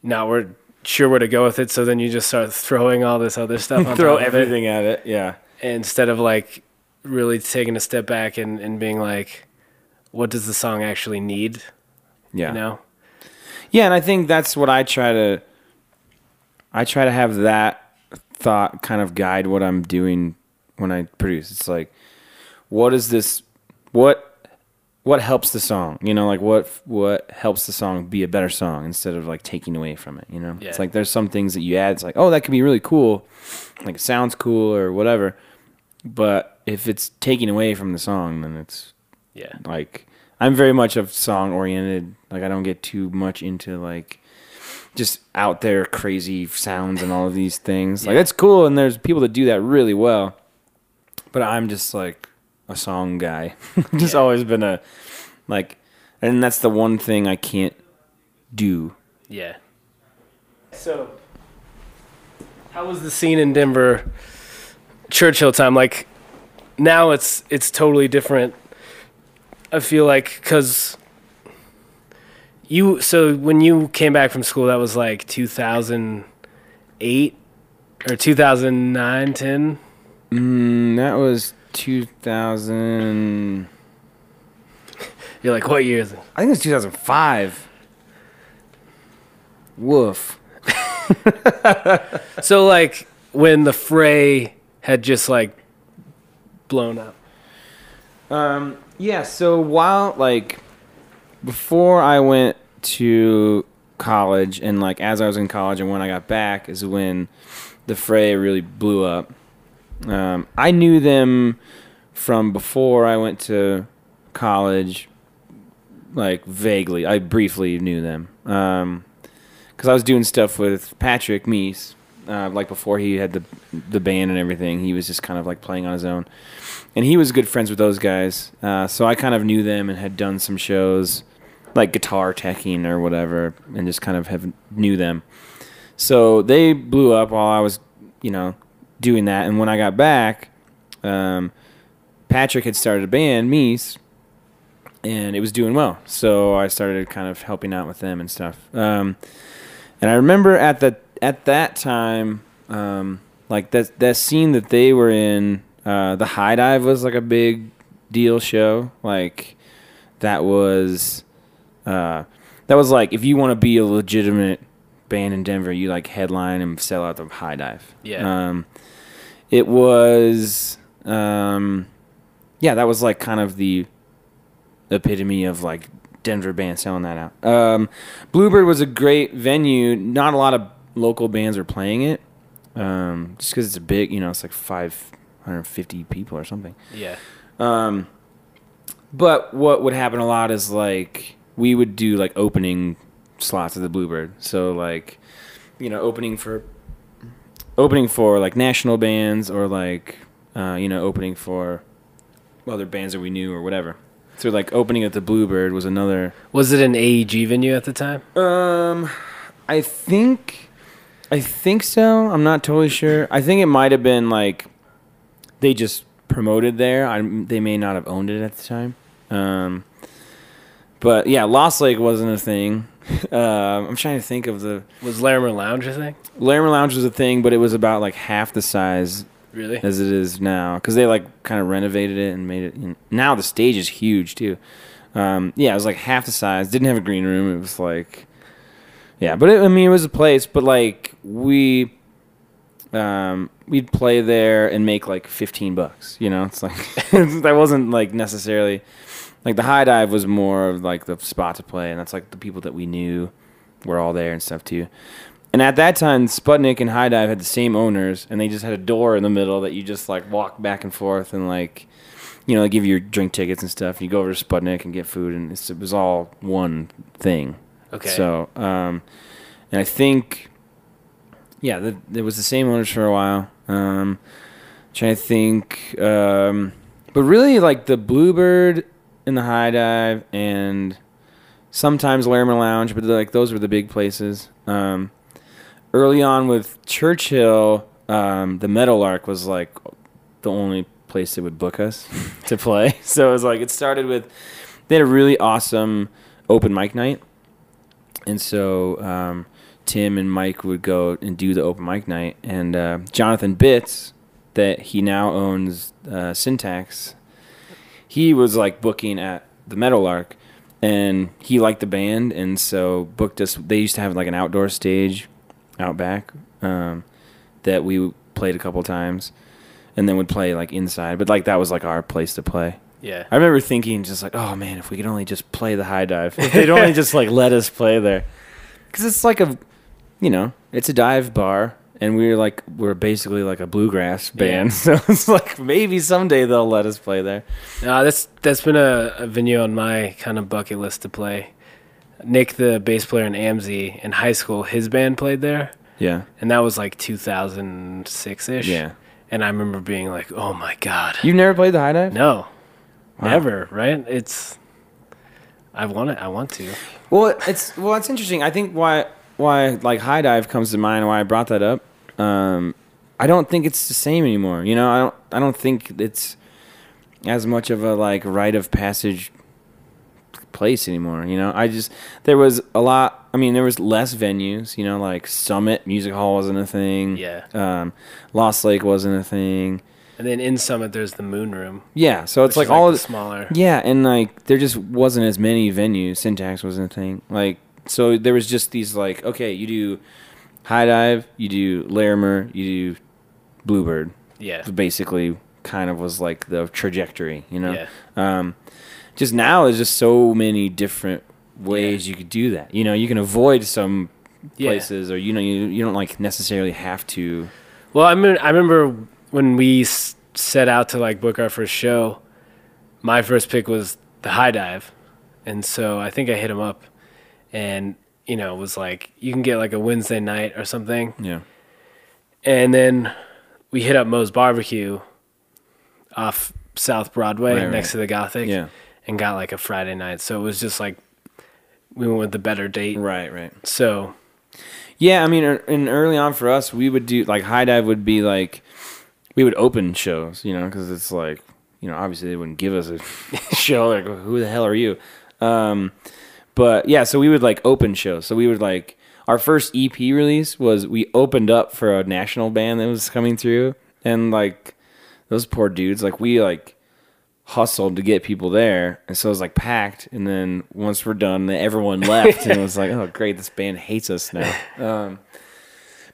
now we're sure where to go with it, so then you just start throwing all this other stuff (laughs) on Throw of it everything at it. Yeah. instead of like really taking a step back and, and being like what does the song actually need? Yeah. You know? Yeah, and I think that's what I try to I try to have that thought kind of guide what I'm doing when I produce. It's like what is this what what helps the song? You know, like what what helps the song be a better song instead of like taking away from it, you know? Yeah. It's like there's some things that you add it's like, "Oh, that could be really cool." Like it sounds cool or whatever. But if it's taking away from the song, then it's Yeah. like I'm very much of song oriented. Like I don't get too much into like just out there crazy sounds and all of these things. Like that's cool and there's people that do that really well. But I'm just like a song guy. (laughs) just Yeah. always been a like and that's the one thing I can't do. Yeah. So, how was the scene in Denver, Churchill time? Like, now it's it's totally different. I feel like because you. So when you came back from school, that was like two thousand eight or 2009, 10. Mm, that was 2000 (laughs) You're like, what year is it? I think it was 2005. Woof. (laughs) So like when the Fray had just like blown up. Um, yeah, so while like before I went to college, and like as I was in college and when I got back is when the Fray really blew up. Um, I knew them from before I went to college, like vaguely. I briefly knew them because I was doing stuff with Patrick Meese, uh, like before he had the the band and everything. He was just kind of like playing on his own, and he was good friends with those guys. Uh, so I kind of knew them and had done some shows, like guitar teching or whatever, and just kind of have knew them. So they blew up while I was, you know, doing that. And when I got back, um, Patrick had started a band, Meese, and it was doing well. So I started kind of helping out with them and stuff. Um, and I remember at the at that time, um, like that that scene that they were in, uh, the High Dive was like a big deal show. Like that was, uh, that was like if you want to be a legitimate band in Denver, you like headline and sell out the High Dive. Yeah. Um, it was, um, yeah, that was like kind of the epitome of like Denver band selling that out. Um, Bluebird was a great venue. Not a lot of local bands are playing it, um, just because it's a big, you know, it's like 550 people or something. Yeah. Um, but what would happen a lot is like we would do like opening slots of the Bluebird. So like, you know, opening for opening for like national bands or like uh, you know opening for other bands that we knew or whatever. So like opening at the Bluebird was another. Was it an AEG venue at the time? Um, I think, I think so. I'm not totally sure. I think it might have been like they just promoted there. I, they may not have owned it at the time. Um, but yeah, Lost Lake wasn't a thing. Uh, (laughs) I'm trying to think of the Was Larimer Lounge a thing? Larimer Lounge was a thing, but it was about like half the size Really? as it is now because they like kind of renovated it and made it. You know, now the stage is huge too. Um, yeah, it was like half the size. Didn't have a green room. It was like, yeah, but it, I mean, it was a place. But like we, um, we'd play there and make like fifteen bucks. You know, it's like (laughs) that wasn't like necessarily like the high dive was more of like the spot to play, and that's like the people that we knew were all there and stuff too. And at that time, Sputnik and High Dive had the same owners, and they just had a door in the middle that you just like walk back and forth and like, you know, they give you your drink tickets and stuff. And You go over to Sputnik and get food, and it's, it was all one thing. Okay. So, um, and I think, yeah, the, there was the same owners for a while. Um, trying to think, um, but really like the Bluebird and the High Dive and sometimes Larimer Lounge, but like those were the big places. Um, early on with Churchill, um, the Meadowlark was like the only place that would book us (laughs) to play. (laughs) So it was like it started with they had a really awesome open mic night, and so um, Tim and Mike would go and do the open mic night, and uh, Jonathan Bitts, that he now owns uh, Syntax, he was like booking at the Meadowlark. And he liked the band, and so booked us. They used to have like an outdoor stage out back um, that we played a couple times, and then would play like inside. But like that was like our place to play. Yeah. I remember thinking just like, oh man, if we could only just play the high dive, if they'd only (laughs) just like let us play there, because it's like a, you know, it's a dive bar, and we're like we're basically like a bluegrass band, (laughs) so it's like maybe someday they'll let us play there. No, that's that's been a, a venue on my kind of bucket list to play. Nick, the bass player in Amzy, in high school, his band played there, Yeah, and that was like 2006 ish. yeah. And I remember being like, "Oh my god, You've never played the high dive? no, Wow. never!" Right? It's I want it. I want to. Well, it's well, it's interesting. I think why why like high dive comes to mind. Why I brought that up. Um, I don't think it's the same anymore. You know, I don't. I don't think it's as much of a like rite of passage place anymore. You know, I just there was a lot. I mean, there was less venues. You know, like Summit Music Hall wasn't a thing. Yeah. Um, Lost Lake wasn't a thing. And then in Summit, there's the Moon Room. Yeah. So it's like all the smaller. yeah, and like there just wasn't as many venues. Syntax wasn't a thing. Like so, there was just these like okay, you do high dive, you do Larimer, you do Bluebird. Yeah. Basically, kind of was like the trajectory, you know. Yeah. Um, just now there's just so many different ways you could do that. You know, you can avoid some Yeah. places, or you know, you you don't like necessarily have to. Well, I mean, I remember when we set out to like book our first show. My first pick was the High Dive, and so I think I hit him up, and you know it was like, you can get like a Wednesday night or something, Yeah. and then we hit up Moe's Barbecue off South Broadway Right, right. next to the Gothic, Yeah. and got like a Friday night. So it was just like we went with the better date. Right. Right. So Yeah, I mean, er- and early on for us, we would do like high dive would be like we would open shows, you know, because it's like you know obviously they wouldn't give us a (laughs) show like who the hell are you, um, but yeah, so we would like open shows. So we would like our first EP release was we opened up for a national band that was coming through, and like those poor dudes, like we like hustled to get people there, and so it was like packed. And then once we're done, then everyone left, and it was like, oh great, this band hates us now. (laughs) Um,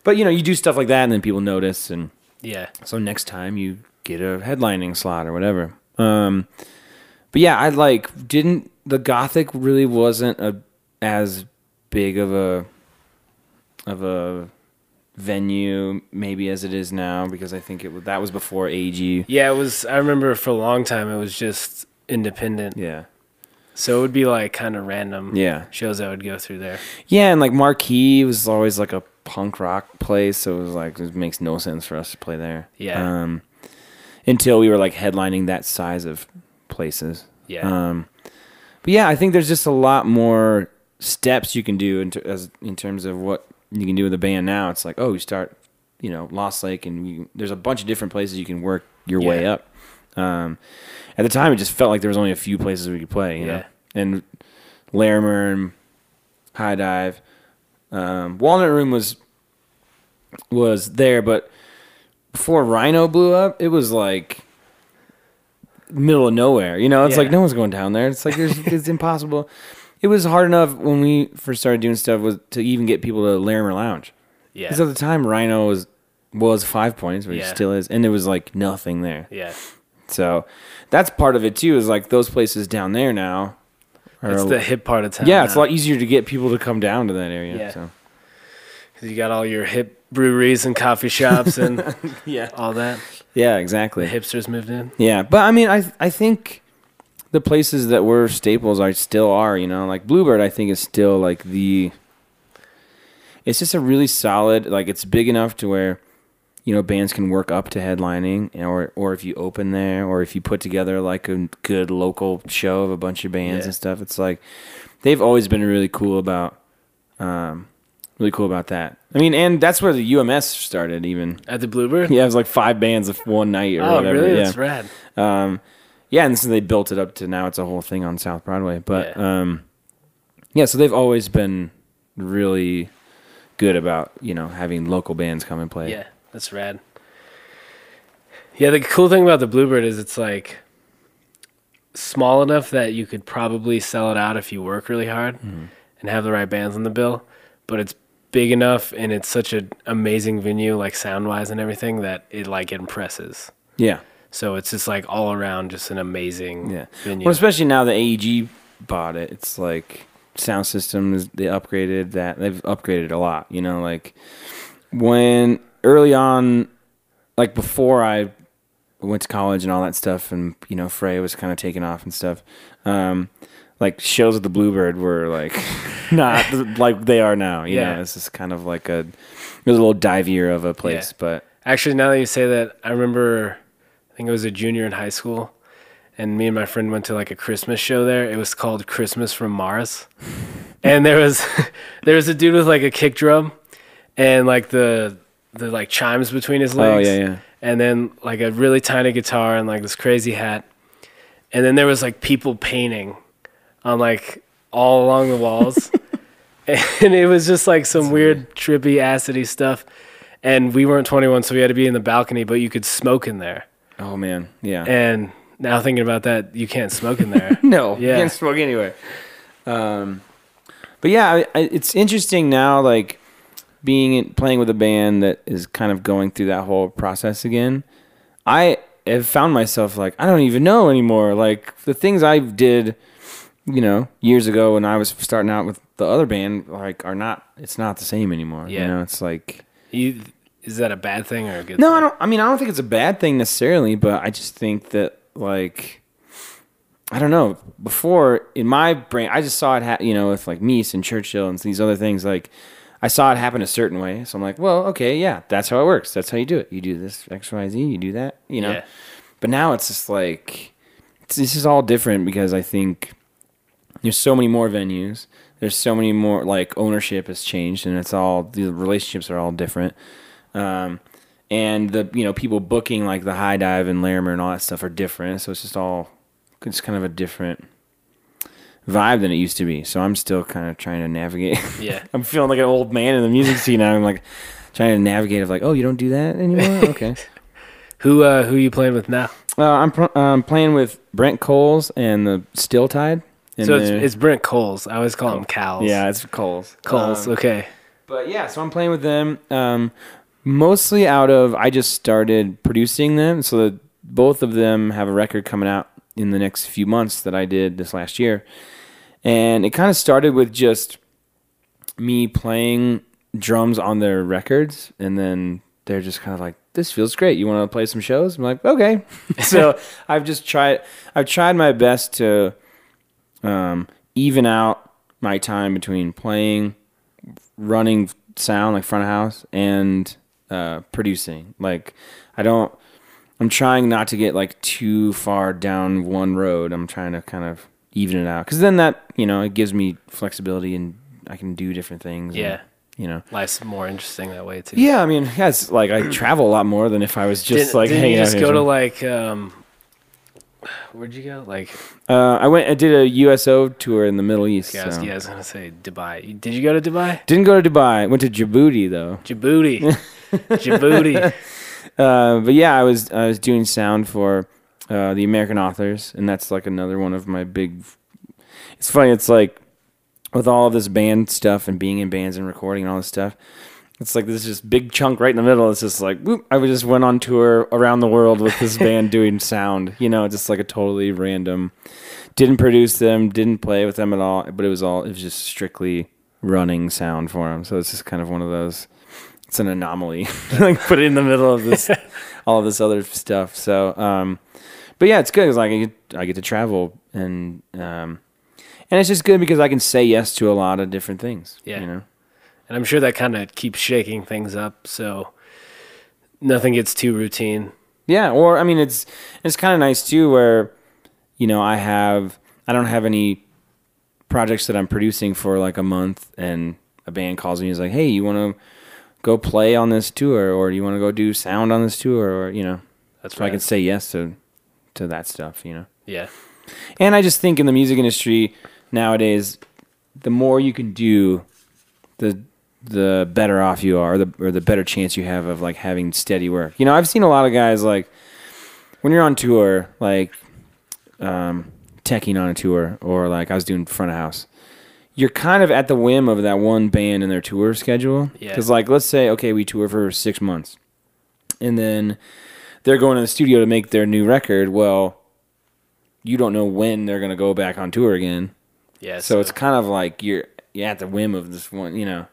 but you know, you do stuff like that, and then people notice, and yeah, so next time you get a headlining slot or whatever. Um, but yeah, I like didn't the Gothic really wasn't a as big of a of a venue maybe as it is now because I think it was, that was before AEG. yeah. It was. I remember for a long time it was just independent. Yeah. So it would be like kind of random Yeah. shows that would go through there. Yeah, and like Marquis was always like a punk rock place, so it was like it makes no sense for us to play there. Yeah. Um, until we were like headlining that size of places. Yeah. Um, but yeah, I think there's just a lot more steps you can do in, ter- as, in terms of what you can do with a band now. It's like, oh, you start, you know, Lost Lake, and you, there's a bunch of different places you can work your way up. Um, at the time, it just felt like there was only a few places we could play, you know, and Larimer and High Dive, um, Walnut Room was was there, but before Rhino blew up, it was like middle of nowhere. You know, it's Yeah. like no one's going down there. It's like it's impossible. (laughs) It was hard enough when we first started doing stuff was to even get people to Larimer Lounge. Yeah. Because at the time, Rhino was was Five Points, which Yeah. still is, and there was like nothing there. yeah. So that's part of it too. Is like those places down there now. Are It's the hip part of town. yeah, it's a lot easier to get people to come down to that area. Yeah. So. you got all your hip breweries and coffee shops and (laughs) Yeah. all that. Yeah, exactly. The hipsters moved in. Yeah, but I mean, I I think the places that were staples are still are. You know, like Bluebird, I think is still like the. It's just a really solid. Like it's big enough to where, you know, bands can work up to headlining, or or if you open there, or if you put together like a good local show of a bunch of bands Yeah. and stuff. It's like they've always been really cool about. Um, really cool about that. I mean, and that's where the UMS started. Even At the Bluebird? yeah, it was like five bands of one night or Oh, whatever. really? Yeah. That's rad. Um, yeah, and so they built it up to now it's a whole thing on South Broadway. But Yeah. um, yeah, so they've always been really good about you know having local bands come and play. Yeah, that's rad. Yeah, the cool thing about the Bluebird is it's like small enough that you could probably sell it out if you work really hard Mm-hmm. and have the right bands on the bill, but it's big enough and it's such an amazing venue like sound wise and everything that it like impresses. yeah, So it's just like all around just an amazing yeah. venue. Well, especially now that AEG bought it, it's like sound systems they upgraded that they've upgraded a lot. You know, like when early on, like before I went to college and all that stuff, and you know, Fray was kind of taking off and stuff. Um, like shows at the Bluebird were like (laughs) not (laughs) like they are now. You Yeah. know, it's just kind of like a it was a little divier of a place, Yeah. but Actually, now that you say that, I remember, I think I was a junior in high school, and me and my friend went to like a Christmas show there. It was called Christmas from Mars, (laughs) and there was there was a dude with like a kick drum, and like the the like chimes between his legs. oh yeah, yeah. And then like a really tiny guitar and like this crazy hat, and then there was like people painting, on like all along the walls. (laughs) And it was just like some weird, trippy, acidy stuff and we weren't 21 so we had to be in the balcony but you could smoke in there Oh man, yeah. and now thinking about that you can't smoke in there (laughs) No, you can't smoke anywhere. Um, but yeah, I, I, it's interesting now, like being in, playing with a band that is kind of going through that whole process again. I have found myself like I don't even know anymore. Like the things I did you know, years ago when I was starting out with the other band, like are not. It's not the same anymore. Yeah. You know, it's like. You is that a bad thing or a good? No, thing? I don't. I mean, I don't think it's a bad thing necessarily, but I just think that like. I don't know. Before in my brain, I just saw it. Ha- you know, with like Meese and Churchill and these other things, like I saw it happen a certain way. So I'm like, well, okay, yeah, that's how it works. That's how you do it. You do this X, Y, Z. You do that. You know. Yeah. But now it's just like it's, this is all different because I think there's so many more venues. There's so many more like ownership has changed, and it's all the relationships are all different. Um, and the you know people booking like the high dive and Larimer and all that stuff are different. So it's just all it's kind of a different vibe than it used to be. So I'm still kind of trying to navigate. Yeah. (laughs) I'm feeling like an old man in the music scene now. I'm like trying to navigate of like, oh, you don't do that anymore. (laughs) Okay. Who uh who you playing with now? Uh, I'm pr- um, playing with Brent Cowles and the Still Tide. So it's, it's Brent Cowles. I always call him Cows. yeah, it's Cowles. Cowles. Um, okay. But yeah, so I'm playing with them um, mostly out of I just started producing them, so that both of them have a record coming out in the next few months that I did this last year, and it kind of started with just me playing drums on their records, and then they're just kind of like, "This feels great. You want to play some shows?" I'm like, "Okay." (laughs) so I've just tried. I've tried my best to um, even out my time between playing running sound like front of house and uh, producing. Like I don't. I'm trying not to get like too far down one road. I'm trying to kind of even it out because then that you know it gives me flexibility and I can do different things. and, Yeah. you know. Life's more interesting that way too. Yeah, I mean, yeah, it's like I travel a lot more than if I was just Didn't, like didn't hanging you just go to like um where'd you go? Like Uh, I went. I did a USO tour in the Middle East. yeah, I was, so. yeah, I was gonna say Dubai. Did you go to Dubai? Didn't go to Dubai. Went to Djibouti though. Djibouti. (laughs) Djibouti. (laughs) Uh, but yeah, I was I was doing sound for uh, the American Authors, and that's like another one of my big. It's funny. It's like with all of this band stuff and being in bands and recording and all this stuff. It's like this just big chunk right in the middle. It's just like whoop, I just went on tour around the world with this (laughs) band doing sound. You know, just like a totally random. Didn't produce them, didn't play with them at all, but it was all it was just strictly running sound for them. So it's just kind of one of those. It's an anomaly. (laughs) like put it in the middle of this, (laughs) all of this other stuff. So, um, but yeah, it's good. It's like I get, I get to travel and um, and it's just good because I can say yes to a lot of different things. Yeah. you know. And I'm sure that kind of keeps shaking things up so nothing gets too routine. Yeah, or I mean, it's it's kind of nice too, where you know I have I don't have any projects that I'm producing for like a month, and a band calls me and is like, "Hey, you want to go play on this tour, or you want to go do sound on this tour, or you know." That's So I can say yes to to that stuff, you know. Yeah. And I just think in the music industry nowadays, the more you can do, the the better off you are, or the or the better chance you have of like having steady work. You know, I've seen a lot of guys like when you're on tour, like um, teching on a tour, or like I was doing front of house. You're kind of at the whim of that one band and their tour schedule. Yeah. Because like, let's say, okay, we tour for six months, and then they're going to the studio to make their new record. Well, you don't know when they're going to go back on tour again. Yeah. So it's kind of like you're you're at the whim of this one, you know.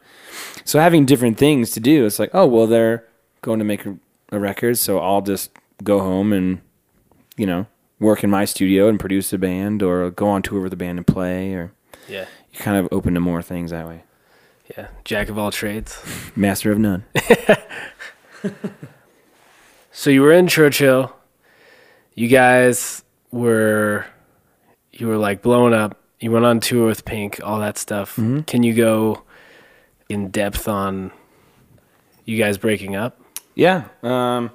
So having different things to do, it's like, oh well, they're going to make a, a record, so I'll just go home and you know work in my studio and produce a band, or go on tour with a band and play, or yeah. you're kind of open to more things that way. Yeah. Jack of all trades. (laughs) Master of none. (laughs) So you were in Churchill. You guys were you were like blowing up. You went on tour with Pink, all that stuff. Mm-hmm. Can you go in depth on you guys breaking up? Yeah. Um,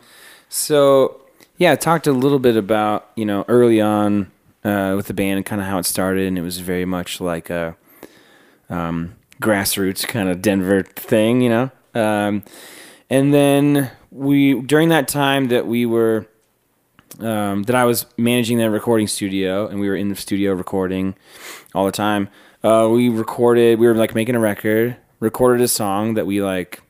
so yeah, I talked a little bit about you know early on uh, with the band and kind of how it started, and it was very much like a um, grassroots kind of Denver thing, you know. Um, and then we during that time that we were um, that I was managing that recording studio, and we were in the studio recording all the time. Uh, we recorded. We were like making a record. Recorded a song that we like.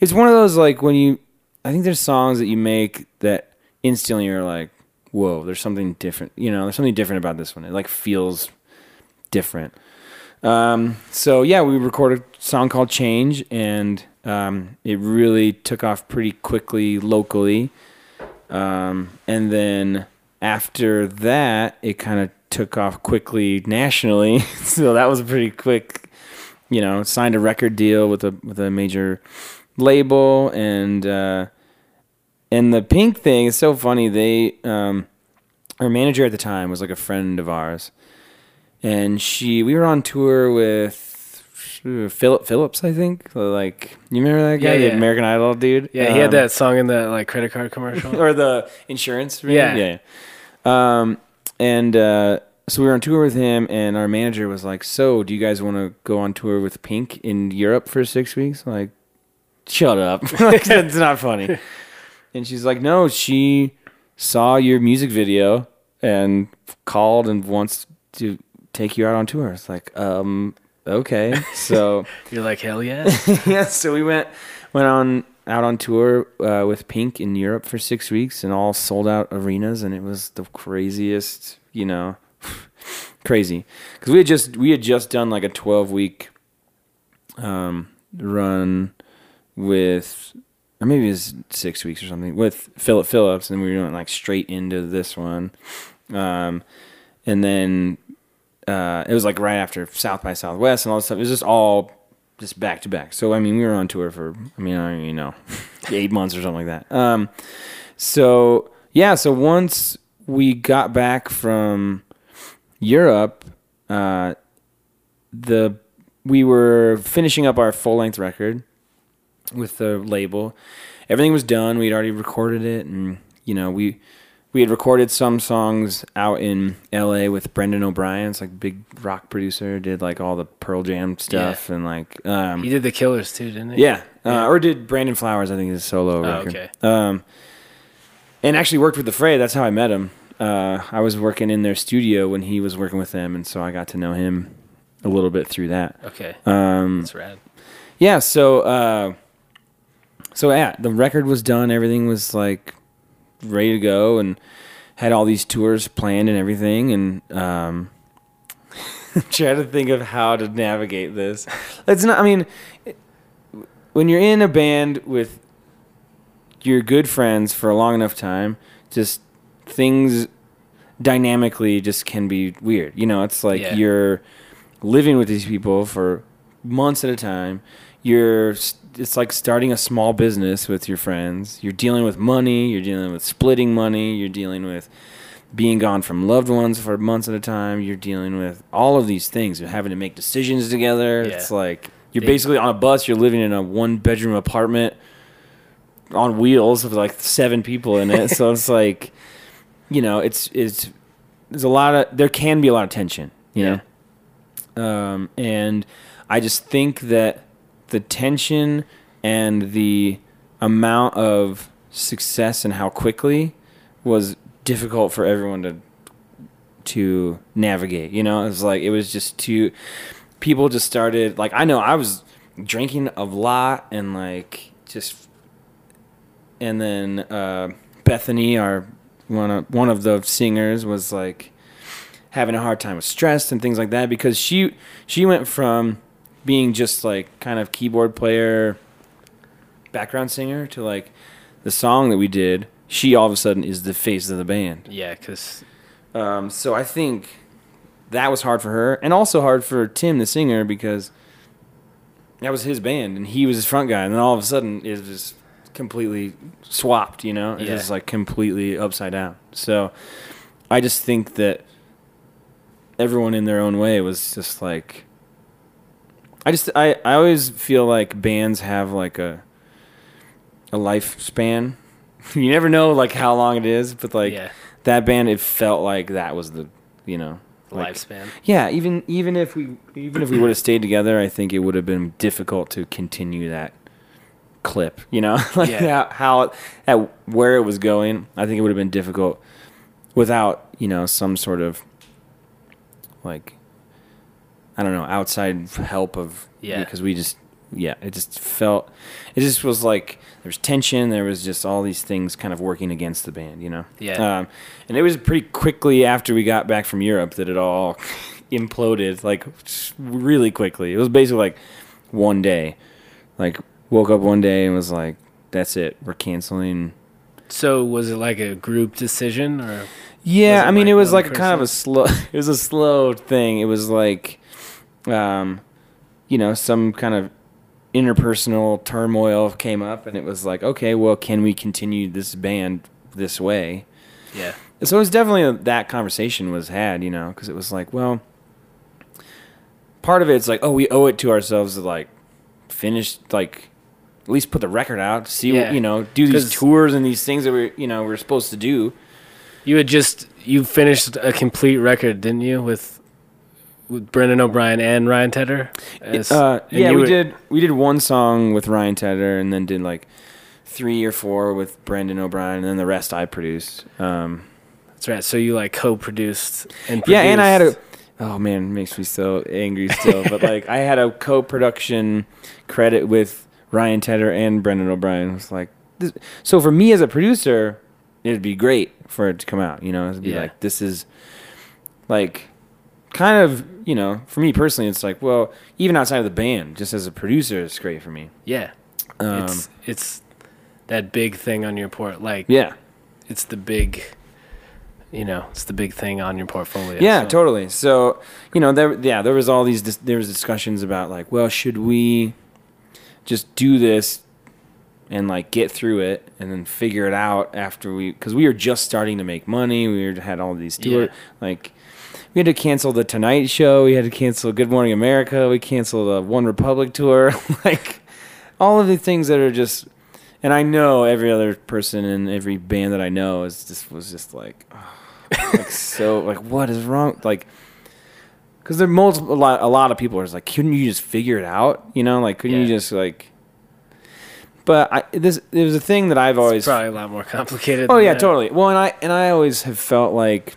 It's one of those like when you. I think there's songs that you make that instantly you're like, whoa, there's something different. You know, there's something different about this one. It like feels different. Um, so yeah, we recorded a song called Change, and um, it really took off pretty quickly locally. Um, and then after that, it kind of took off quickly nationally. (laughs) so that was a pretty quick, you know, signed a record deal with a with a major label, and uh, and the Pink thing is so funny. They um, our manager at the time was like a friend of ours, and she we were on tour with. Phillip Phillips, I think. Like, you remember that guy, Yeah, the. American Idol dude? Yeah, he had Um, that song in the like credit card commercial. (laughs) or the insurance. Yeah. yeah. Um, and uh, so we were on tour with him, and our manager was like, "So, do you guys want to go on tour with Pink in Europe for six weeks?" I'm Like, shut up, (laughs) (laughs) that's not funny. And she's like, "No, she saw your music video and called and wants to take you out on tour." It's like, um, okay, (laughs) so. You're like, hell yeah. yeah, so we went went on out on tour uh, with Pink in Europe for six weeks and all sold out arenas, and it was the craziest, you know, (laughs) crazy because we had just we had just done like a twelve week um, run with. Or maybe it was six weeks or something with Phillip Phillips, and we went like straight into this one, um, and then uh, it was like right after South by Southwest and all this stuff. It was just all just back to back. So I mean, we were on tour for I mean, I even know, (laughs) eight months or something like that. Um, so yeah, so once we got back from Europe, uh, the we were finishing up our full length record with the label. Everything was done. We'd already recorded it, and you know we we had recorded some songs out in L.A. with Brendan O'Brien. It's like big rock producer. Did like all the Pearl Jam stuff and like um, he did the Killers too, didn't he? yeah, Yeah. Uh, or did Brandon Flowers? I think is a solo Oh, okay. Um, and actually worked with the Fray. That's how I met him. Uh, I was working in their studio when he was working with them, and so I got to know him a little bit through that. Okay. Um, That's rad. yeah, so uh, so yeah, the record was done. Everything was like ready to go, and had all these tours planned and everything. And um, (laughs) try to think of how to navigate this. It's not. I mean, it- when you're in a band with your good friends for a long enough time, just things dynamically just can be weird. You know, it's like Yeah. you're living with these people for months at a time. You're it's like starting a small business with your friends. You're dealing with money, you're dealing with splitting money, you're dealing with being gone from loved ones for months at a time. You're dealing with all of these things. You're having to make decisions together. Yeah. It's like you're basically on a bus, you're living in a one bedroom apartment on wheels with like seven people in it. so it's (laughs) like you know, it's it's there's a lot of there can be a lot of tension, you Yeah. know. Um, and I just think that the tension and the amount of success and how quickly was difficult for everyone to to navigate. You know, it was like it was just too. People just started like I know I was drinking a lot and like just, and then uh, Bethany, our one of one of the singers, was like having a hard time with stress and things like that because she she went from being just like kind of keyboard player background singer to like the song that we did she all of a sudden is the face of the band. Yeah, because um, so i think that was hard for her and also hard for tim the singer because that was his band and he was his front guy and then all of a sudden it was just completely swapped you know it's Yeah. just like completely upside down so i just think that everyone in their own way was just like I just I, I always feel like bands have like a a lifespan. (laughs) you never know like how long it is, but like yeah, that band it felt like that was the you know like lifespan. yeah, even even if we even if we would have stayed together, I think it would have been difficult to continue that clip, you know? (laughs) like Yeah. how, how at where it was going, I think it would have been difficult without, you know, some sort of like I don't know, outside help of Yeah. because we just yeah, it just felt it just was like there was tension, there was just all these things kind of working against the band, you know. Yeah. Um, and it was pretty quickly after we got back from Europe that it all (laughs) imploded like really quickly. It was basically like one day. Like woke up one day and was like, "That's it. We're canceling." So was it like a group decision or? Yeah, I mean, like it was like kind of a slow. (laughs) It was a slow thing. It was like, um, you know, some kind of interpersonal turmoil came up, and it was like, okay, well, can we continue this band this way? Yeah. So it was definitely a, that conversation was had, you know, because it was like, well, part of it's like, oh, we owe it to ourselves to like finish, like at least put the record out, see, Yeah. what, you know, do these tours and these things that we, you know, we're supposed to do. You had just you finished a complete record, didn't you, with with Brendan O'Brien and Ryan Tedder? As- Uh, yeah, we were- did. We did one song with Ryan Tedder, and then did like three or four with Brendan O'Brien, and then the rest I produced. Um, That's right. So you like co-produced and yeah, and I had a. Oh man, it makes me so angry still. but like, I had a co-production credit with Ryan Tedder and Brendan O'Brien. Was like, this, so for me as a producer, it'd be great for it to come out. You know, it'd be Yeah. like this is like kind of you know for me personally, it's like well, even outside of the band, just as a producer, it's great for me. yeah. Um, it's it's that big thing on your port. Like yeah. it's the big, you know, it's the big thing on your portfolio. Yeah, so- totally. So, you know, there, yeah, there was all these, dis- there was discussions about like, well, should we just do this and like get through it and then figure it out after we, because we were just starting to make money. We were, had all these tours, Yeah. like. We had to cancel the Tonight Show. We had to cancel Good Morning America. We canceled the One Republic tour. (laughs) like all of the things that are just, and I know every other person in every band that I know is just was just like, like so like what is wrong like because there are multiple a lot, a lot of people are just like couldn't you just figure it out you know like couldn't you just like but I this it was a thing that I've It's always probably a lot more complicated. oh yeah that. totally well and I and I always have felt like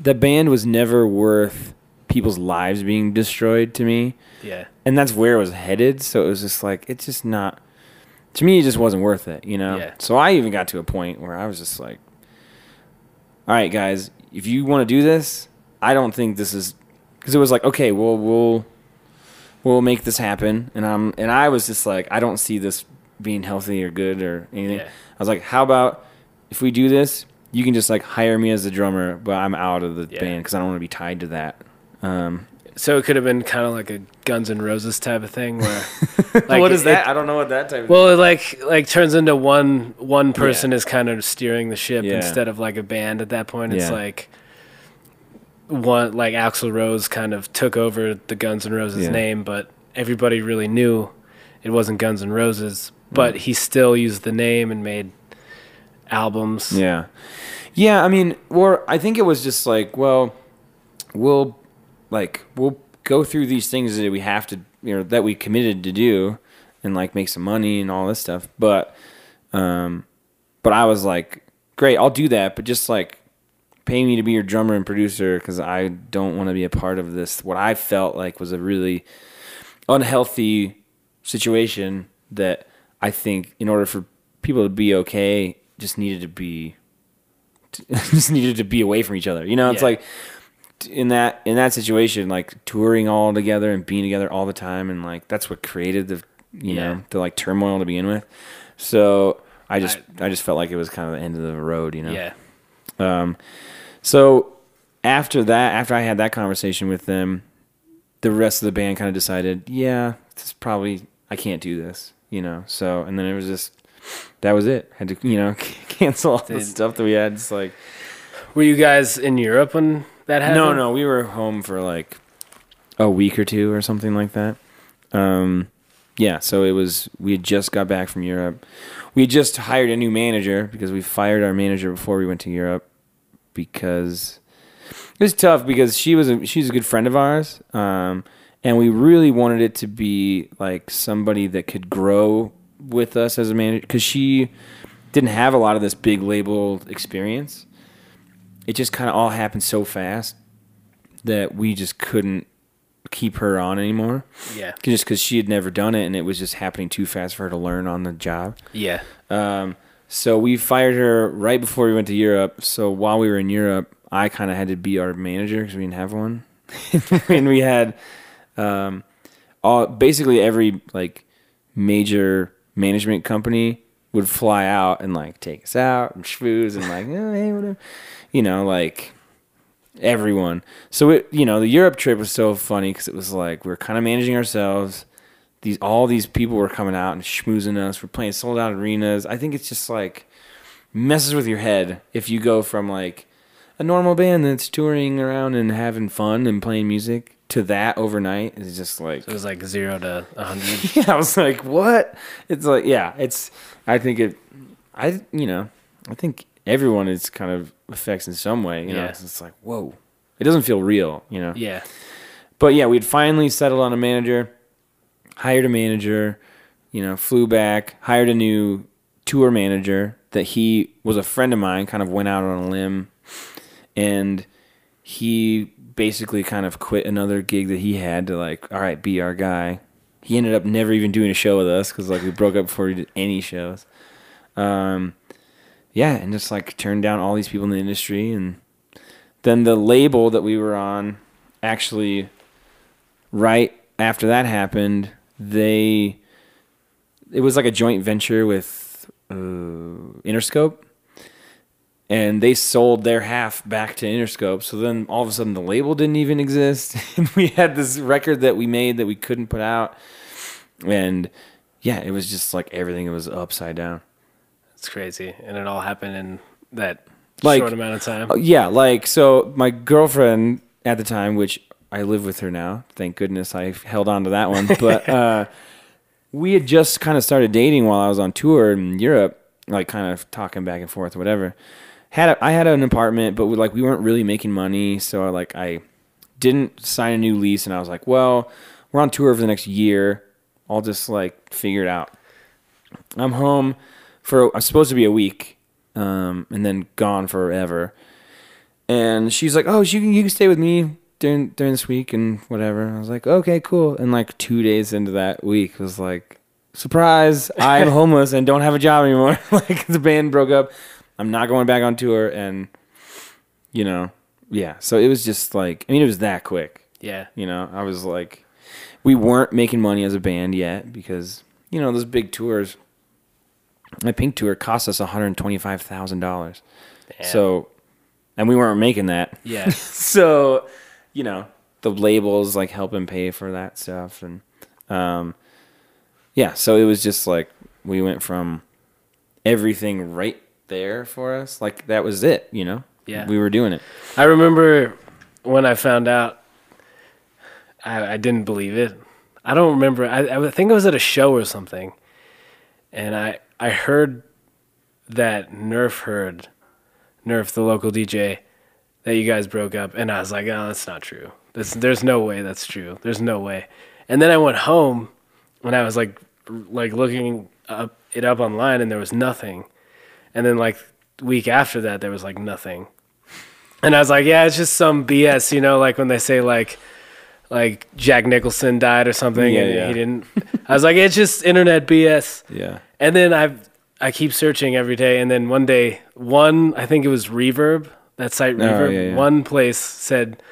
the band was never worth people's lives being destroyed to me Yeah. and that's where it was headed so it was just like it's just not to me it just wasn't worth it you know Yeah. so i even got to a point where i was just like all right guys if you want to do this i don't think this is because it was like okay well we'll we'll make this happen and i'm and i was just like i don't see this being healthy or good or anything Yeah. i was like how about if we do this you can just like hire me as the drummer but i'm out of the Yeah. band because i don't want to be tied to that um, So it could have been kind of like a Guns N' Roses type of thing where (laughs) what Like, is it- that? I don't know what that type of. Well, it like like turns into one one person is kind of steering the ship Yeah. instead of like a band at that point. It's Yeah. like one like Axl Rose kind of took over the Guns N' Roses Yeah. name, but everybody really knew it wasn't Guns N' Roses. But he still used the name and made albums. yeah, yeah. I mean, or I think it was just like, well, we'll like we'll go through these things that we have to, you know, that we committed to do, and like make some money and all this stuff. But, um, but I was like, great, I'll do that, but just like pay me to be your drummer and producer because I don't want to be a part of this. What I felt like was a really unhealthy situation that I think in order for people to be okay, just needed to be (laughs) just needed to be away from each other. You know, it's Yeah. like in that in that situation, like touring all together and being together all the time, and like that's what created the you Yeah. know the like turmoil to begin with. So I just I, just felt like it was kind of the end of the road. You know. Yeah. Um, so after that, after I had that conversation with them, the rest of the band kind of decided, yeah, this is probably I can't do this, you know. So and then it was just that was it. Had to you know (laughs) cancel all the stuff that we had. It's like Were you guys in Europe when that happened? no, no, we were home for like a week or two or something like that. Um, yeah, so it was we had just got back from Europe. We just hired a new manager because we fired our manager before we went to Europe because it was tough because she was a she's a good friend of ours. Um, and we really wanted it to be like somebody that could grow with us as a manager because she didn't have a lot of this big label experience it just kind of all happened so fast that we just couldn't keep her on anymore. Yeah. Just because she had never done it and it was just happening too fast for her to learn on the job. Yeah. Um, so we fired her right before we went to Europe. So while we were in Europe, I kind of had to be our manager because we didn't have one. (laughs) and we had um, all basically every like major management company would fly out and like take us out and schmooze and like oh, hey whatever, you know like everyone. So it you know the Europe trip was so funny because it was like we are kind of managing ourselves. These all these people were coming out and schmoozing us. We're playing sold out arenas. I think it's just like messes with your head if you go from like a normal band that's touring around and having fun and playing music to that overnight is just like It was like zero to a hundred. (laughs) yeah, I was like, what? It's like, yeah, it's. I think it. I you know, I think everyone is kind of affects in some way. You know, Yeah. it's like, whoa, it doesn't feel real. You know. yeah. But yeah, we'd finally settled on a manager, hired a manager, you know, flew back, hired a new tour manager that he was a friend of mine, kind of went out on a limb, and he basically kind of quit another gig that he had to like, all right, be our guy. He ended up never even doing a show with us because like we broke up before we did any shows. Um, yeah, and just like turned down all these people in the industry, and then the label that we were on actually right after that happened, they it was like a joint venture with uh, Interscope, and they sold their half back to Interscope. So then all of a sudden the label didn't even exist, (laughs) and we had this record that we made that we couldn't put out, and yeah, it was just like everything was upside down. It's crazy, and it all happened in that Like- short amount of time. Uh, yeah, like so my girlfriend at the time, which I live with her now. Thank goodness I held on to that one. (laughs) But uh, we had just kind of started dating while I was on tour in Europe, like kind of talking back and forth, whatever. Had a, I had an apartment, but we, like we weren't really making money, so like I didn't sign a new lease, and I was like, well, we're on tour for the next year. I'll just like figure it out. I'm home for I'm supposed to be a week, um, and then gone forever. And she's like, "Oh, you can you can stay with me during during this week and whatever." I was like, "Okay, cool." And like two days into that week, was like, "Surprise! I am (laughs) homeless and don't have a job anymore." (laughs) like the band broke up. I'm not going back on tour, and you know, yeah. So it was just like, I mean, it was that quick. Yeah, You know, I was like, we weren't making money as a band yet because you know those big tours. My Pink tour cost us one hundred twenty-five thousand dollars. So, and we weren't making that. yeah, (laughs) So, you know, the labels like helping pay for that stuff, and um, yeah. So it was just like we went from everything right there for us, like that was it. You know, Yeah. we were doing it. I remember when I found out. I, I didn't believe it. I don't remember. I, I think I was at a show or something, and I I heard that Nerf heard Nerf, the local DJ, that you guys broke up, and I was like, oh, that's not true. There's there's no way that's true. There's no way. And then I went home, and I was like like looking up it up online, and there was nothing. And then like week after that, there was like nothing. And I was like, yeah, it's just some BS, you know, like when they say like like Jack Nicholson died or something Yeah, and yeah. he didn't. I was like, it's just internet BS. Yeah. And then I've I keep searching every day and then one day one I think it was Reverb, that site oh, Reverb, Oh, yeah, yeah. one place said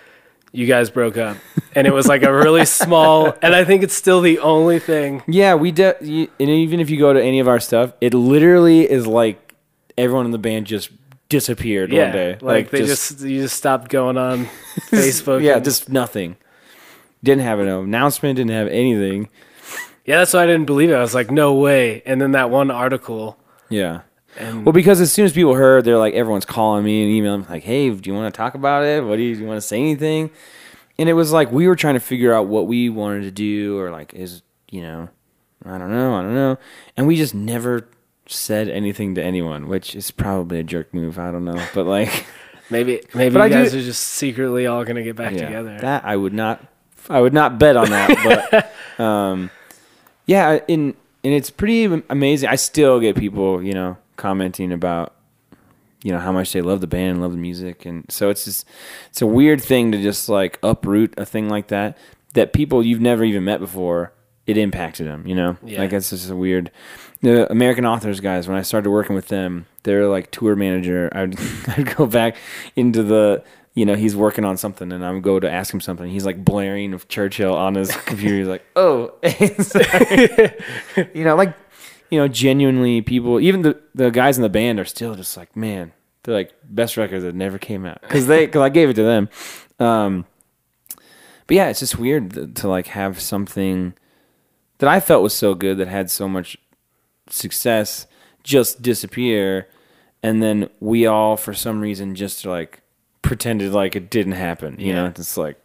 you guys broke up. And it was like a really (laughs) small and I think it's still the only thing. Yeah, we de- you, and even if you go to any of our stuff, it literally is like everyone in the band just disappeared Yeah. one day. Like, they just, you just stopped going on (laughs) Facebook. yeah, just nothing. Didn't have an announcement. Didn't have anything. Yeah, that's why I didn't believe it. I was like, no way. And then that one article Yeah. and Well, because as soon as people heard, they're like, everyone's calling me and emailing me, like, "Hey, do you want to talk about it? What do you, do you want to say anything?" And it was like we were trying to figure out what we wanted to do, or like, is you know, I don't know, I don't know, and we just never said anything to anyone, which is probably a jerk move. I don't know, but like, (laughs) maybe maybe But you I do- guys are just secretly all gonna get back yeah, together. that I would not, I would not bet on that. but (laughs) um, yeah, and and it's pretty amazing. I still get people, you know, commenting about you know how much they love the band and love the music and so it's just it's a weird thing to just like uproot a thing like that that people you've never even met before it impacted them you know Yeah. like it's just a weird the american authors guys when i started working with them they're like tour manager i'd, (laughs) I'd go back into the you know, he's working on something, and I'm go to ask him something. He's like blaring of Churchill on his computer. He's like, (laughs) "Oh, (laughs) (laughs) you know, like you know, genuinely, people, even the the guys in the band are still just like, man, they're like best records that never came out because they because I gave it to them. Um, but yeah, it's just weird to, to like have something that I felt was so good that had so much success just disappear, and then we all for some reason just like pretended like it didn't happen. You Yeah. know, it's like,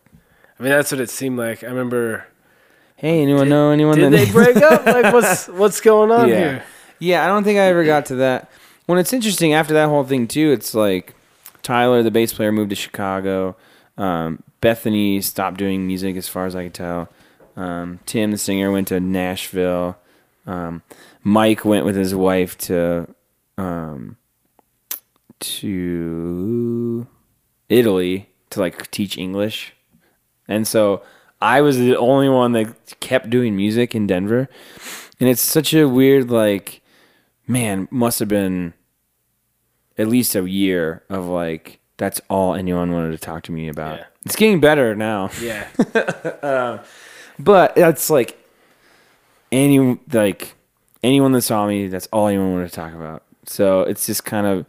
I mean, that's what it seemed like. I remember. hey, anyone know anyone? Did that they break up? (laughs) Like, what's what's going on yeah. here? Yeah, I don't think I ever got to that. When it's interesting after that whole thing too, it's like Tyler, the bass player, moved to Chicago. Um, Bethany stopped doing music, as far as I could tell. Um, Tim, the singer, went to Nashville. Um, Mike went with his wife to um, to Italy to like teach English, and so I was the only one that kept doing music in Denver. And it's such a weird, like, man, must have been at least a year of like, that's all anyone wanted to talk to me about. Yeah. It's getting better now. Yeah, (laughs) um, But that's like, any, like, anyone that saw me, that's all anyone wanted to talk about. So it's just kind of,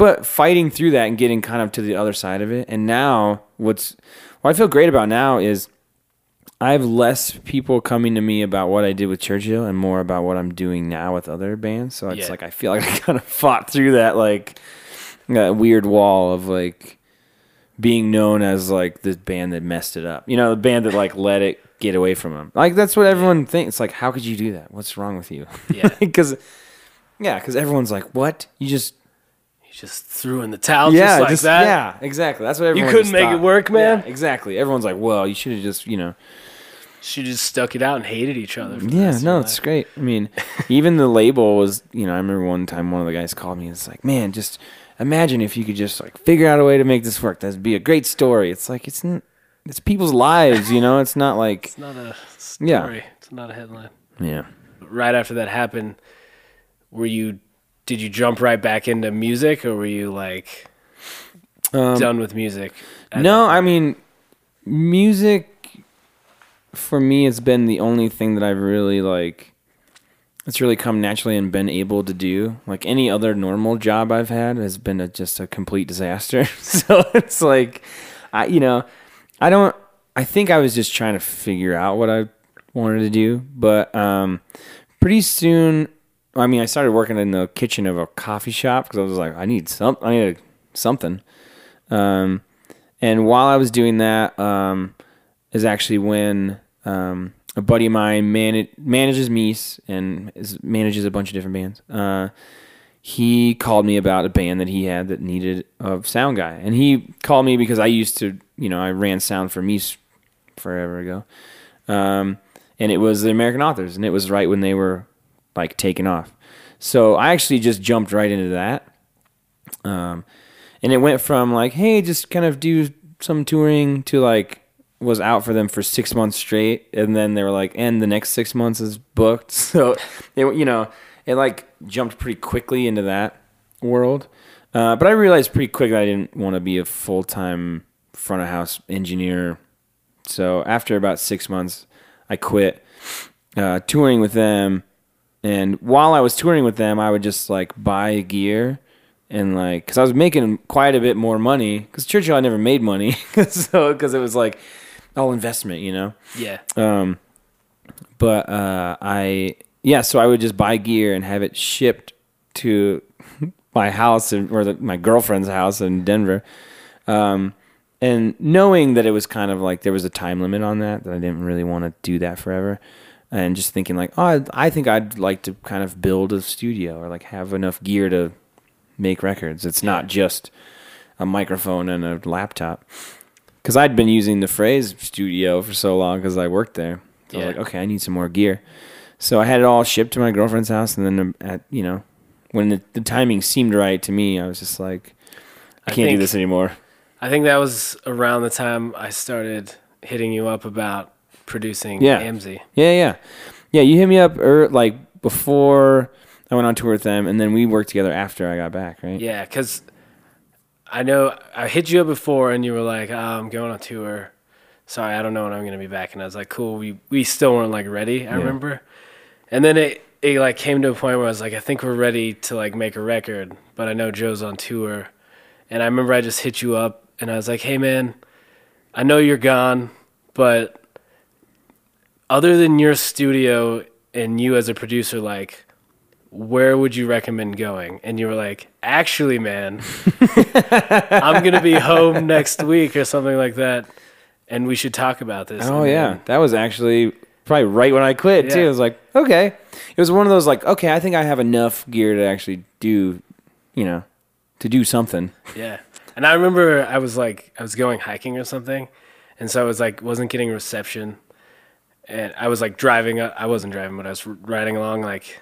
but fighting through that and getting kind of to the other side of it. And now, what's, what I feel great about now is I have less people coming to me about what I did with Churchill and more about what I'm doing now with other bands. So it's Yeah. like I feel like (laughs) I kind of fought through that like that weird wall of like being known as like the band that messed it up. You know, the band that like let it get away from them. Like that's what everyone thinks. Like, how could you do that? What's wrong with you? Yeah. (laughs) Because yeah, because everyone's like, what? You just you just threw in the towel yeah, just like just- that. yeah, exactly. That's what everyone. You couldn't make it work, man? Yeah, exactly. Everyone's like, well, you should have just you know. She just stuck it out and hated each other. For Yeah, no, your it's life. great. I mean, (laughs) even the label was, you know, I remember one time one of the guys called me and it's like, man, just imagine if you could just like figure out a way to make this work. That'd be a great story. It's like, it's n- it's people's lives, you know? It's not like, It's not a story. Yeah. It's not a headline. yeah. Right after that happened, were you? Did you jump right back into music, or were you like done with music? No, I mean, music for me has been the only thing that I've really like. It's really come naturally and been able to do. Like any other normal job I've had has been a, just a complete disaster. (laughs) so it's like, I you know, I don't. I think I was just trying to figure out what I wanted to do, but um, pretty soon. I mean, I started working in the kitchen of a coffee shop because I was like, I need some, I need something. Um, and while I was doing that, um, is actually when um, a buddy of mine man- manages Meese and is, manages a bunch of different bands. Uh, he called me about a band that he had that needed a sound guy, and he called me because I used to, you know, I ran sound for Meese forever ago, um, and it was the American Authors, and it was right when they were like taking off. So I actually just jumped right into that. Um, and it went from like, hey, just kind of do some touring to like was out for them for six months straight, and then they were like, and the next six months is booked. (laughs) So it, you know, it like jumped pretty quickly into that world. Uh, but I realized pretty quick that I didn't want to be a full time front of house engineer. So after about six months, I quit uh, touring with them. And while I was touring with them, I would just like buy gear and like, cause I was making quite a bit more money. Cause Churchill, I never made money. (laughs) so, cause it was like all investment, you know? Yeah. Um, but uh, I yeah, so I would just buy gear and have it shipped to (laughs) my house in, or the, my girlfriend's house in Denver. Um, and knowing that it was kind of like there was a time limit on that, that I didn't really want to do that forever. And just thinking like, oh, I, I think I'd like to kind of build a studio or like have enough gear to make records. It's not just a microphone and a laptop. Because I'd been using the phrase studio for so long because I worked there. So I Yeah. was like, okay, I need some more gear. So I had it all shipped to my girlfriend's house, and then um, at you know, when the, the timing seemed right to me, I was just like, I I can't do think- this anymore. I think that was around the time I started hitting you up about producing Yeah. Yeah, yeah, yeah. You hit me up er, like before I went on tour with them, and then we worked together after I got back, right? Yeah, because I know I hit you up before, and you were like, oh, "I'm going on tour. Sorry, I don't know when I'm gonna be back." And I was like, "Cool." We we still weren't like ready. I Yeah. remember, and then it it like came to a point where I was like, "I think we're ready to like make a record," but I know Joe's on tour, and I remember I just hit you up, and I was like, "Hey, man, I know you're gone, but other than your studio and you as a producer, like." Where would you recommend going? And you were like, actually, man, (laughs) I'm gonna be home next week or something like that, and we should talk about this. Oh And yeah, then- that was actually probably right when I quit too. I was like okay, it was one of those like okay, I think I have enough gear to actually do, you know, to do something. yeah. And I remember I was like, I was going hiking or something, and so I was like, wasn't getting reception, and I was like driving. uh, I wasn't driving, but I was riding along like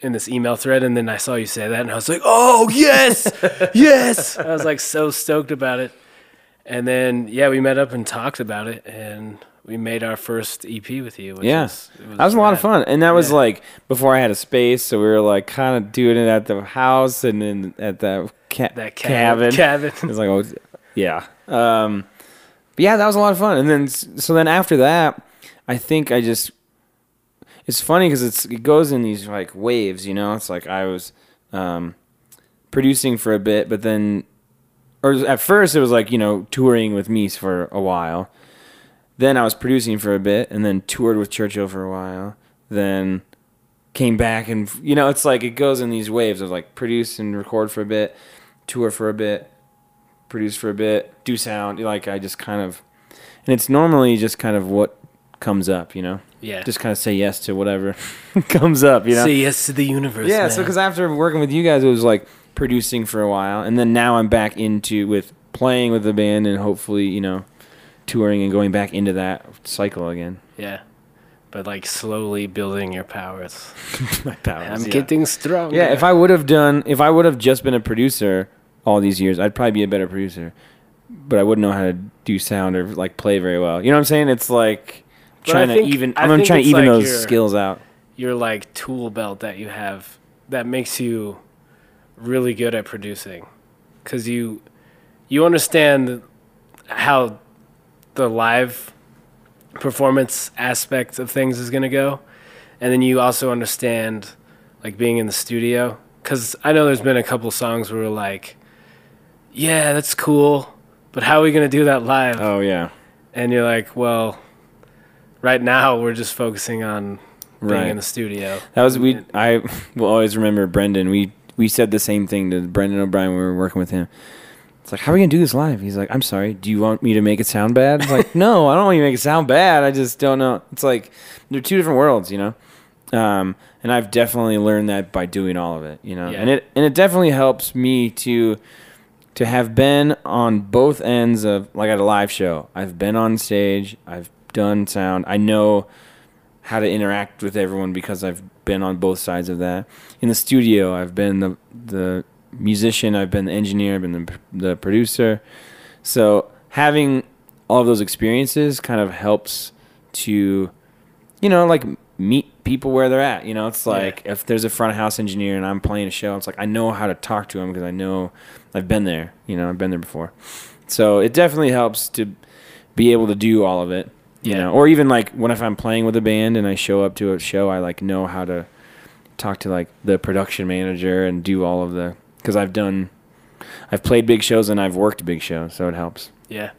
in this email thread, and then I saw you say that, and I was like, oh yes, (laughs) yes. I was like so stoked about it, and then yeah, we met up and talked about it, and we made our first EP with you. Yeah, was, that was a lot of fun, and that was Yeah. like before I had a space, so we were like kind of doing it at the house and then at the ca- That cabin. cabin. It was like, oh, yeah. Um, but yeah, that was a lot of fun. And then, so then after that, I think I just, it's funny because it's, it goes in these like waves, you know? It's like I was, um, producing for a bit, but then, or at first it was like, you know, touring with me for a while. Then I was producing for a bit and then toured with Churchill for a while. Then came back and, you know, it's like it goes in these waves of like produce and record for a bit, tour for a bit, produce for a bit, do sound. Like I just kind of, and it's normally just kind of what comes up, you know. Yeah. Just kind of say yes to whatever (laughs) comes up, you know. Say yes to the universe. yeah. man. So because after working with you guys, it was like producing for a while, and then now I'm back into with playing with the band, and hopefully, you know, touring and going back into that cycle again. yeah, but like slowly building your powers. (laughs) My powers. I'm yeah. getting strong. Yeah, if I would have done, if I would have just been a producer all these years, I'd probably be a better producer. But I wouldn't know how to do sound or like play very well. You know what I'm saying? It's like But trying I to think- even. I I'm trying to even like those your- skills out. your like tool belt that you have that makes you really good at producing because you you understand how the live performance aspect of things is going to go and then you also understand like being in the studio because i know there's been a couple songs where we're like yeah that's cool but how are we going to do that live Oh yeah, and you're like well right now we're just focusing on being Right. in the studio that was we. I (laughs) will always remember Brendan. We we said the same thing to Brendan O'Brien when we were working with him. It's like, how are we gonna do this live? He's like, I'm sorry. Do you want me to make it sound bad? It's like, (laughs) no, I don't want you to make it sound bad. I just don't know. It's like they're two different worlds, you know. Um, and I've definitely learned that by doing all of it, you know. Yeah. And it and it definitely helps me to to have been on both ends of like at a live show. I've been on stage. I've done sound. I know how to interact with everyone because I've been on both sides of that. In the studio, I've been the the musician, I've been the engineer, I've been the, the producer. So having all of those experiences kind of helps to, you know, like meet people where they're at. You know, it's like if there's a front house engineer and I'm playing a show, it's like I know how to talk to him because I know I've been there. You know, I've been there before. So it definitely helps to be able to do all of it. You Yeah. know, or even like when if I'm playing with a band and I show up to a show, I like know how to talk to like the production manager and do all of the because I've done, I've played big shows and I've worked big shows, so it helps. Yeah.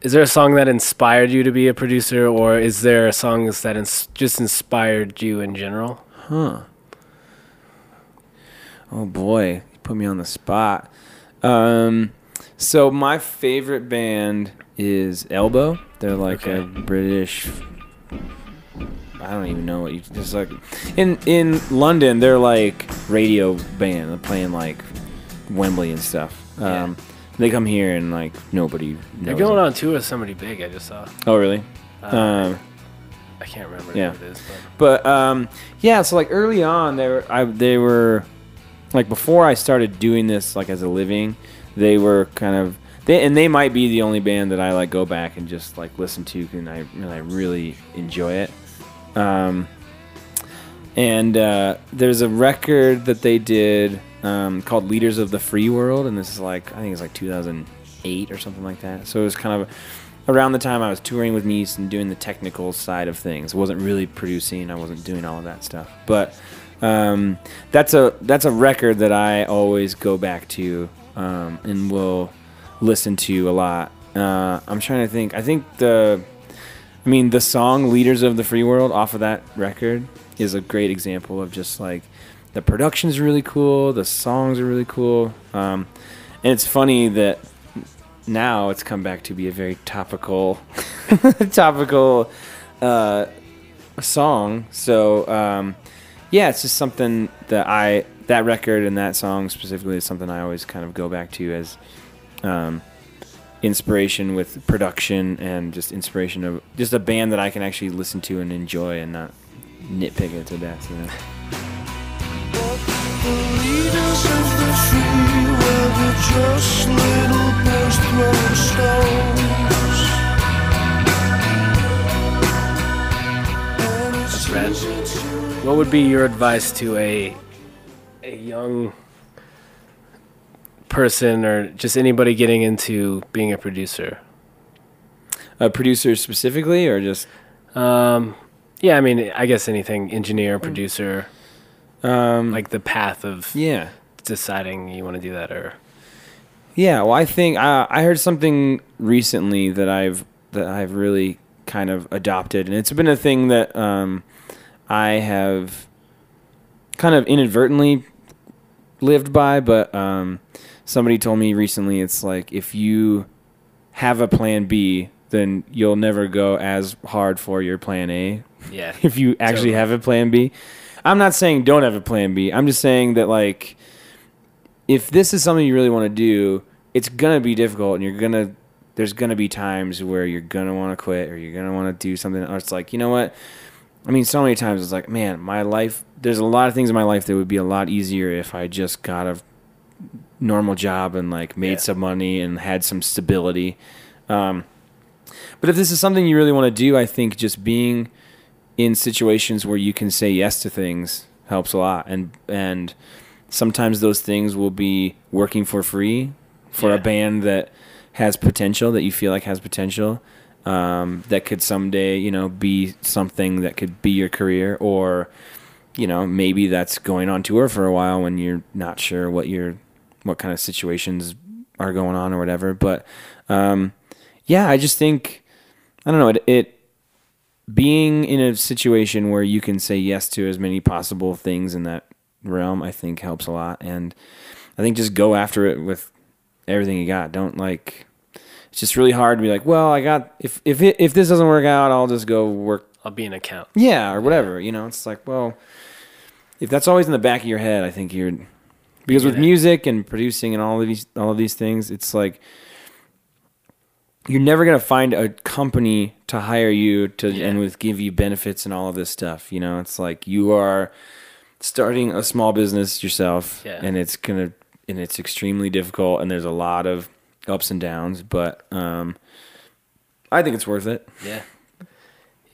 Is there a song that inspired you to be a producer, or is there songs that ins- just inspired you in general? Huh. Oh boy, you put me on the spot. Um, so my favorite band is Elbow. They're like a British. I don't even know what you just like. In in London, they're like radio band. They're playing like Wembley and stuff. Yeah. Um, They come here and like nobody. They're going them. on tour with somebody big. I just saw. Oh really? Uh, Um, I can't remember yeah. it is, but But um, yeah, so like early on, they were I, they were like before I started doing this like as a living, they were kind of they and they might be the only band that I like go back and just like listen to and I and I really enjoy it. Um, and uh, there's a record that they did um, called Leaders of the Free World, and this is like I think it's like 2008 or something like that. So it was kind of around the time I was touring with Meese and doing the technical side of things. I wasn't really producing. I wasn't doing all of that stuff, but um, that's a that's a record that I always go back to um, and will listen to a lot. Uh, I'm trying to think. I think the, I mean, the song "Leaders of the Free World" off of that record is a great example of just like the production is really cool, the songs are really cool, um, and it's funny that now it's come back to be a very topical, (laughs) topical uh, song. So um, yeah, it's just something that I that record and that song specifically is something I always kind of go back to as um, inspiration with production and just inspiration of just a band that I can actually listen to and enjoy and not nitpick it to death. You know. What would be your advice to a a young person or just anybody getting into being a producer? A producer specifically, or just Um, yeah, I mean, I guess anything engineer, producer, um, like the path of yeah. deciding you want to do that or Yeah, well, I think uh, I heard something recently that I've that I've really kind of adopted, and it's been a thing that um, I have kind of inadvertently lived by. But um, somebody told me recently, it's like if you have a plan B, then you'll never go as hard for your plan A yeah. (laughs) if you actually Totally. have a plan B. I'm not saying don't have a plan B. I'm just saying that like if this is something you really want to do, it's gonna be difficult and you're gonna there's gonna be times where you're gonna want to quit or you're gonna want to do something or it's like, you know what? I mean, so many times it's like, man, my life there's a lot of things in my life that would be a lot easier if I just got a normal job and like made Yeah. some money and had some stability. Um, but if this is something you really want to do, I think just being in situations where you can say yes to things helps a lot. And and sometimes those things will be working for free for Yeah. a band that has potential that you feel like has potential. Um, that could someday, you know, be something that could be your career, or you know, maybe that's going on tour for a while when you're not sure what your what kind of situations are going on or whatever. But um, yeah, I just think I don't know it, it being in a situation where you can say yes to as many possible things in that realm. I think helps a lot, and I think just go after it with everything you got. Don't like. It's just really hard to be like, well, I got if if it, if this doesn't work out, I'll just go work I'll be an account. yeah, or whatever. You know, it's like, well, if that's always in the back of your head, I think you're because with music and producing and all of these all of these things, it's like you're never gonna find a company to hire you to Yeah. and with give you benefits and all of this stuff. You know, it's like you are starting a small business yourself, Yeah. and it's gonna and it's extremely difficult, and there's a lot of ups and downs, but um, I think it's worth it. Yeah.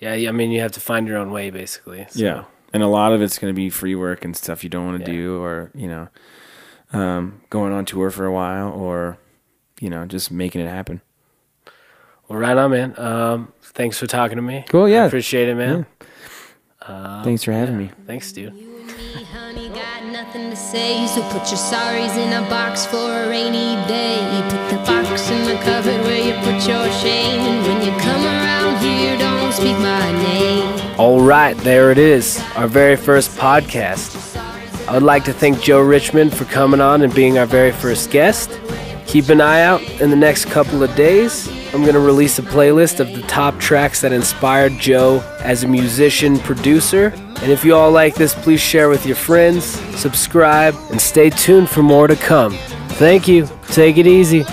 Yeah, yeah, I mean, you have to find your own way, basically. so- Yeah. And a lot of it's going to be free work and stuff you don't want to Yeah. do, or, you know, um, going on tour for a while, or, you know, just making it happen. Well, right on, man. Um, thanks for talking to me. Cool, yeah. I appreciate it, man. Thanks for having me. Thanks, dude. Me, honey, nothing to say. So put your sorries in a box for a rainy day. Put the box in the cupboard where you put your shame. And when you come around here, don't speak my name. All right, there it is, our very first podcast. I would like to thank Joe Richmond for coming on and being our very first guest. Keep an eye out in the next couple of days. I'm going to release a playlist of the top tracks that inspired Joe as a musician producer. And if you all like this, please share with your friends, subscribe, and stay tuned for more to come. Thank you. Take it easy.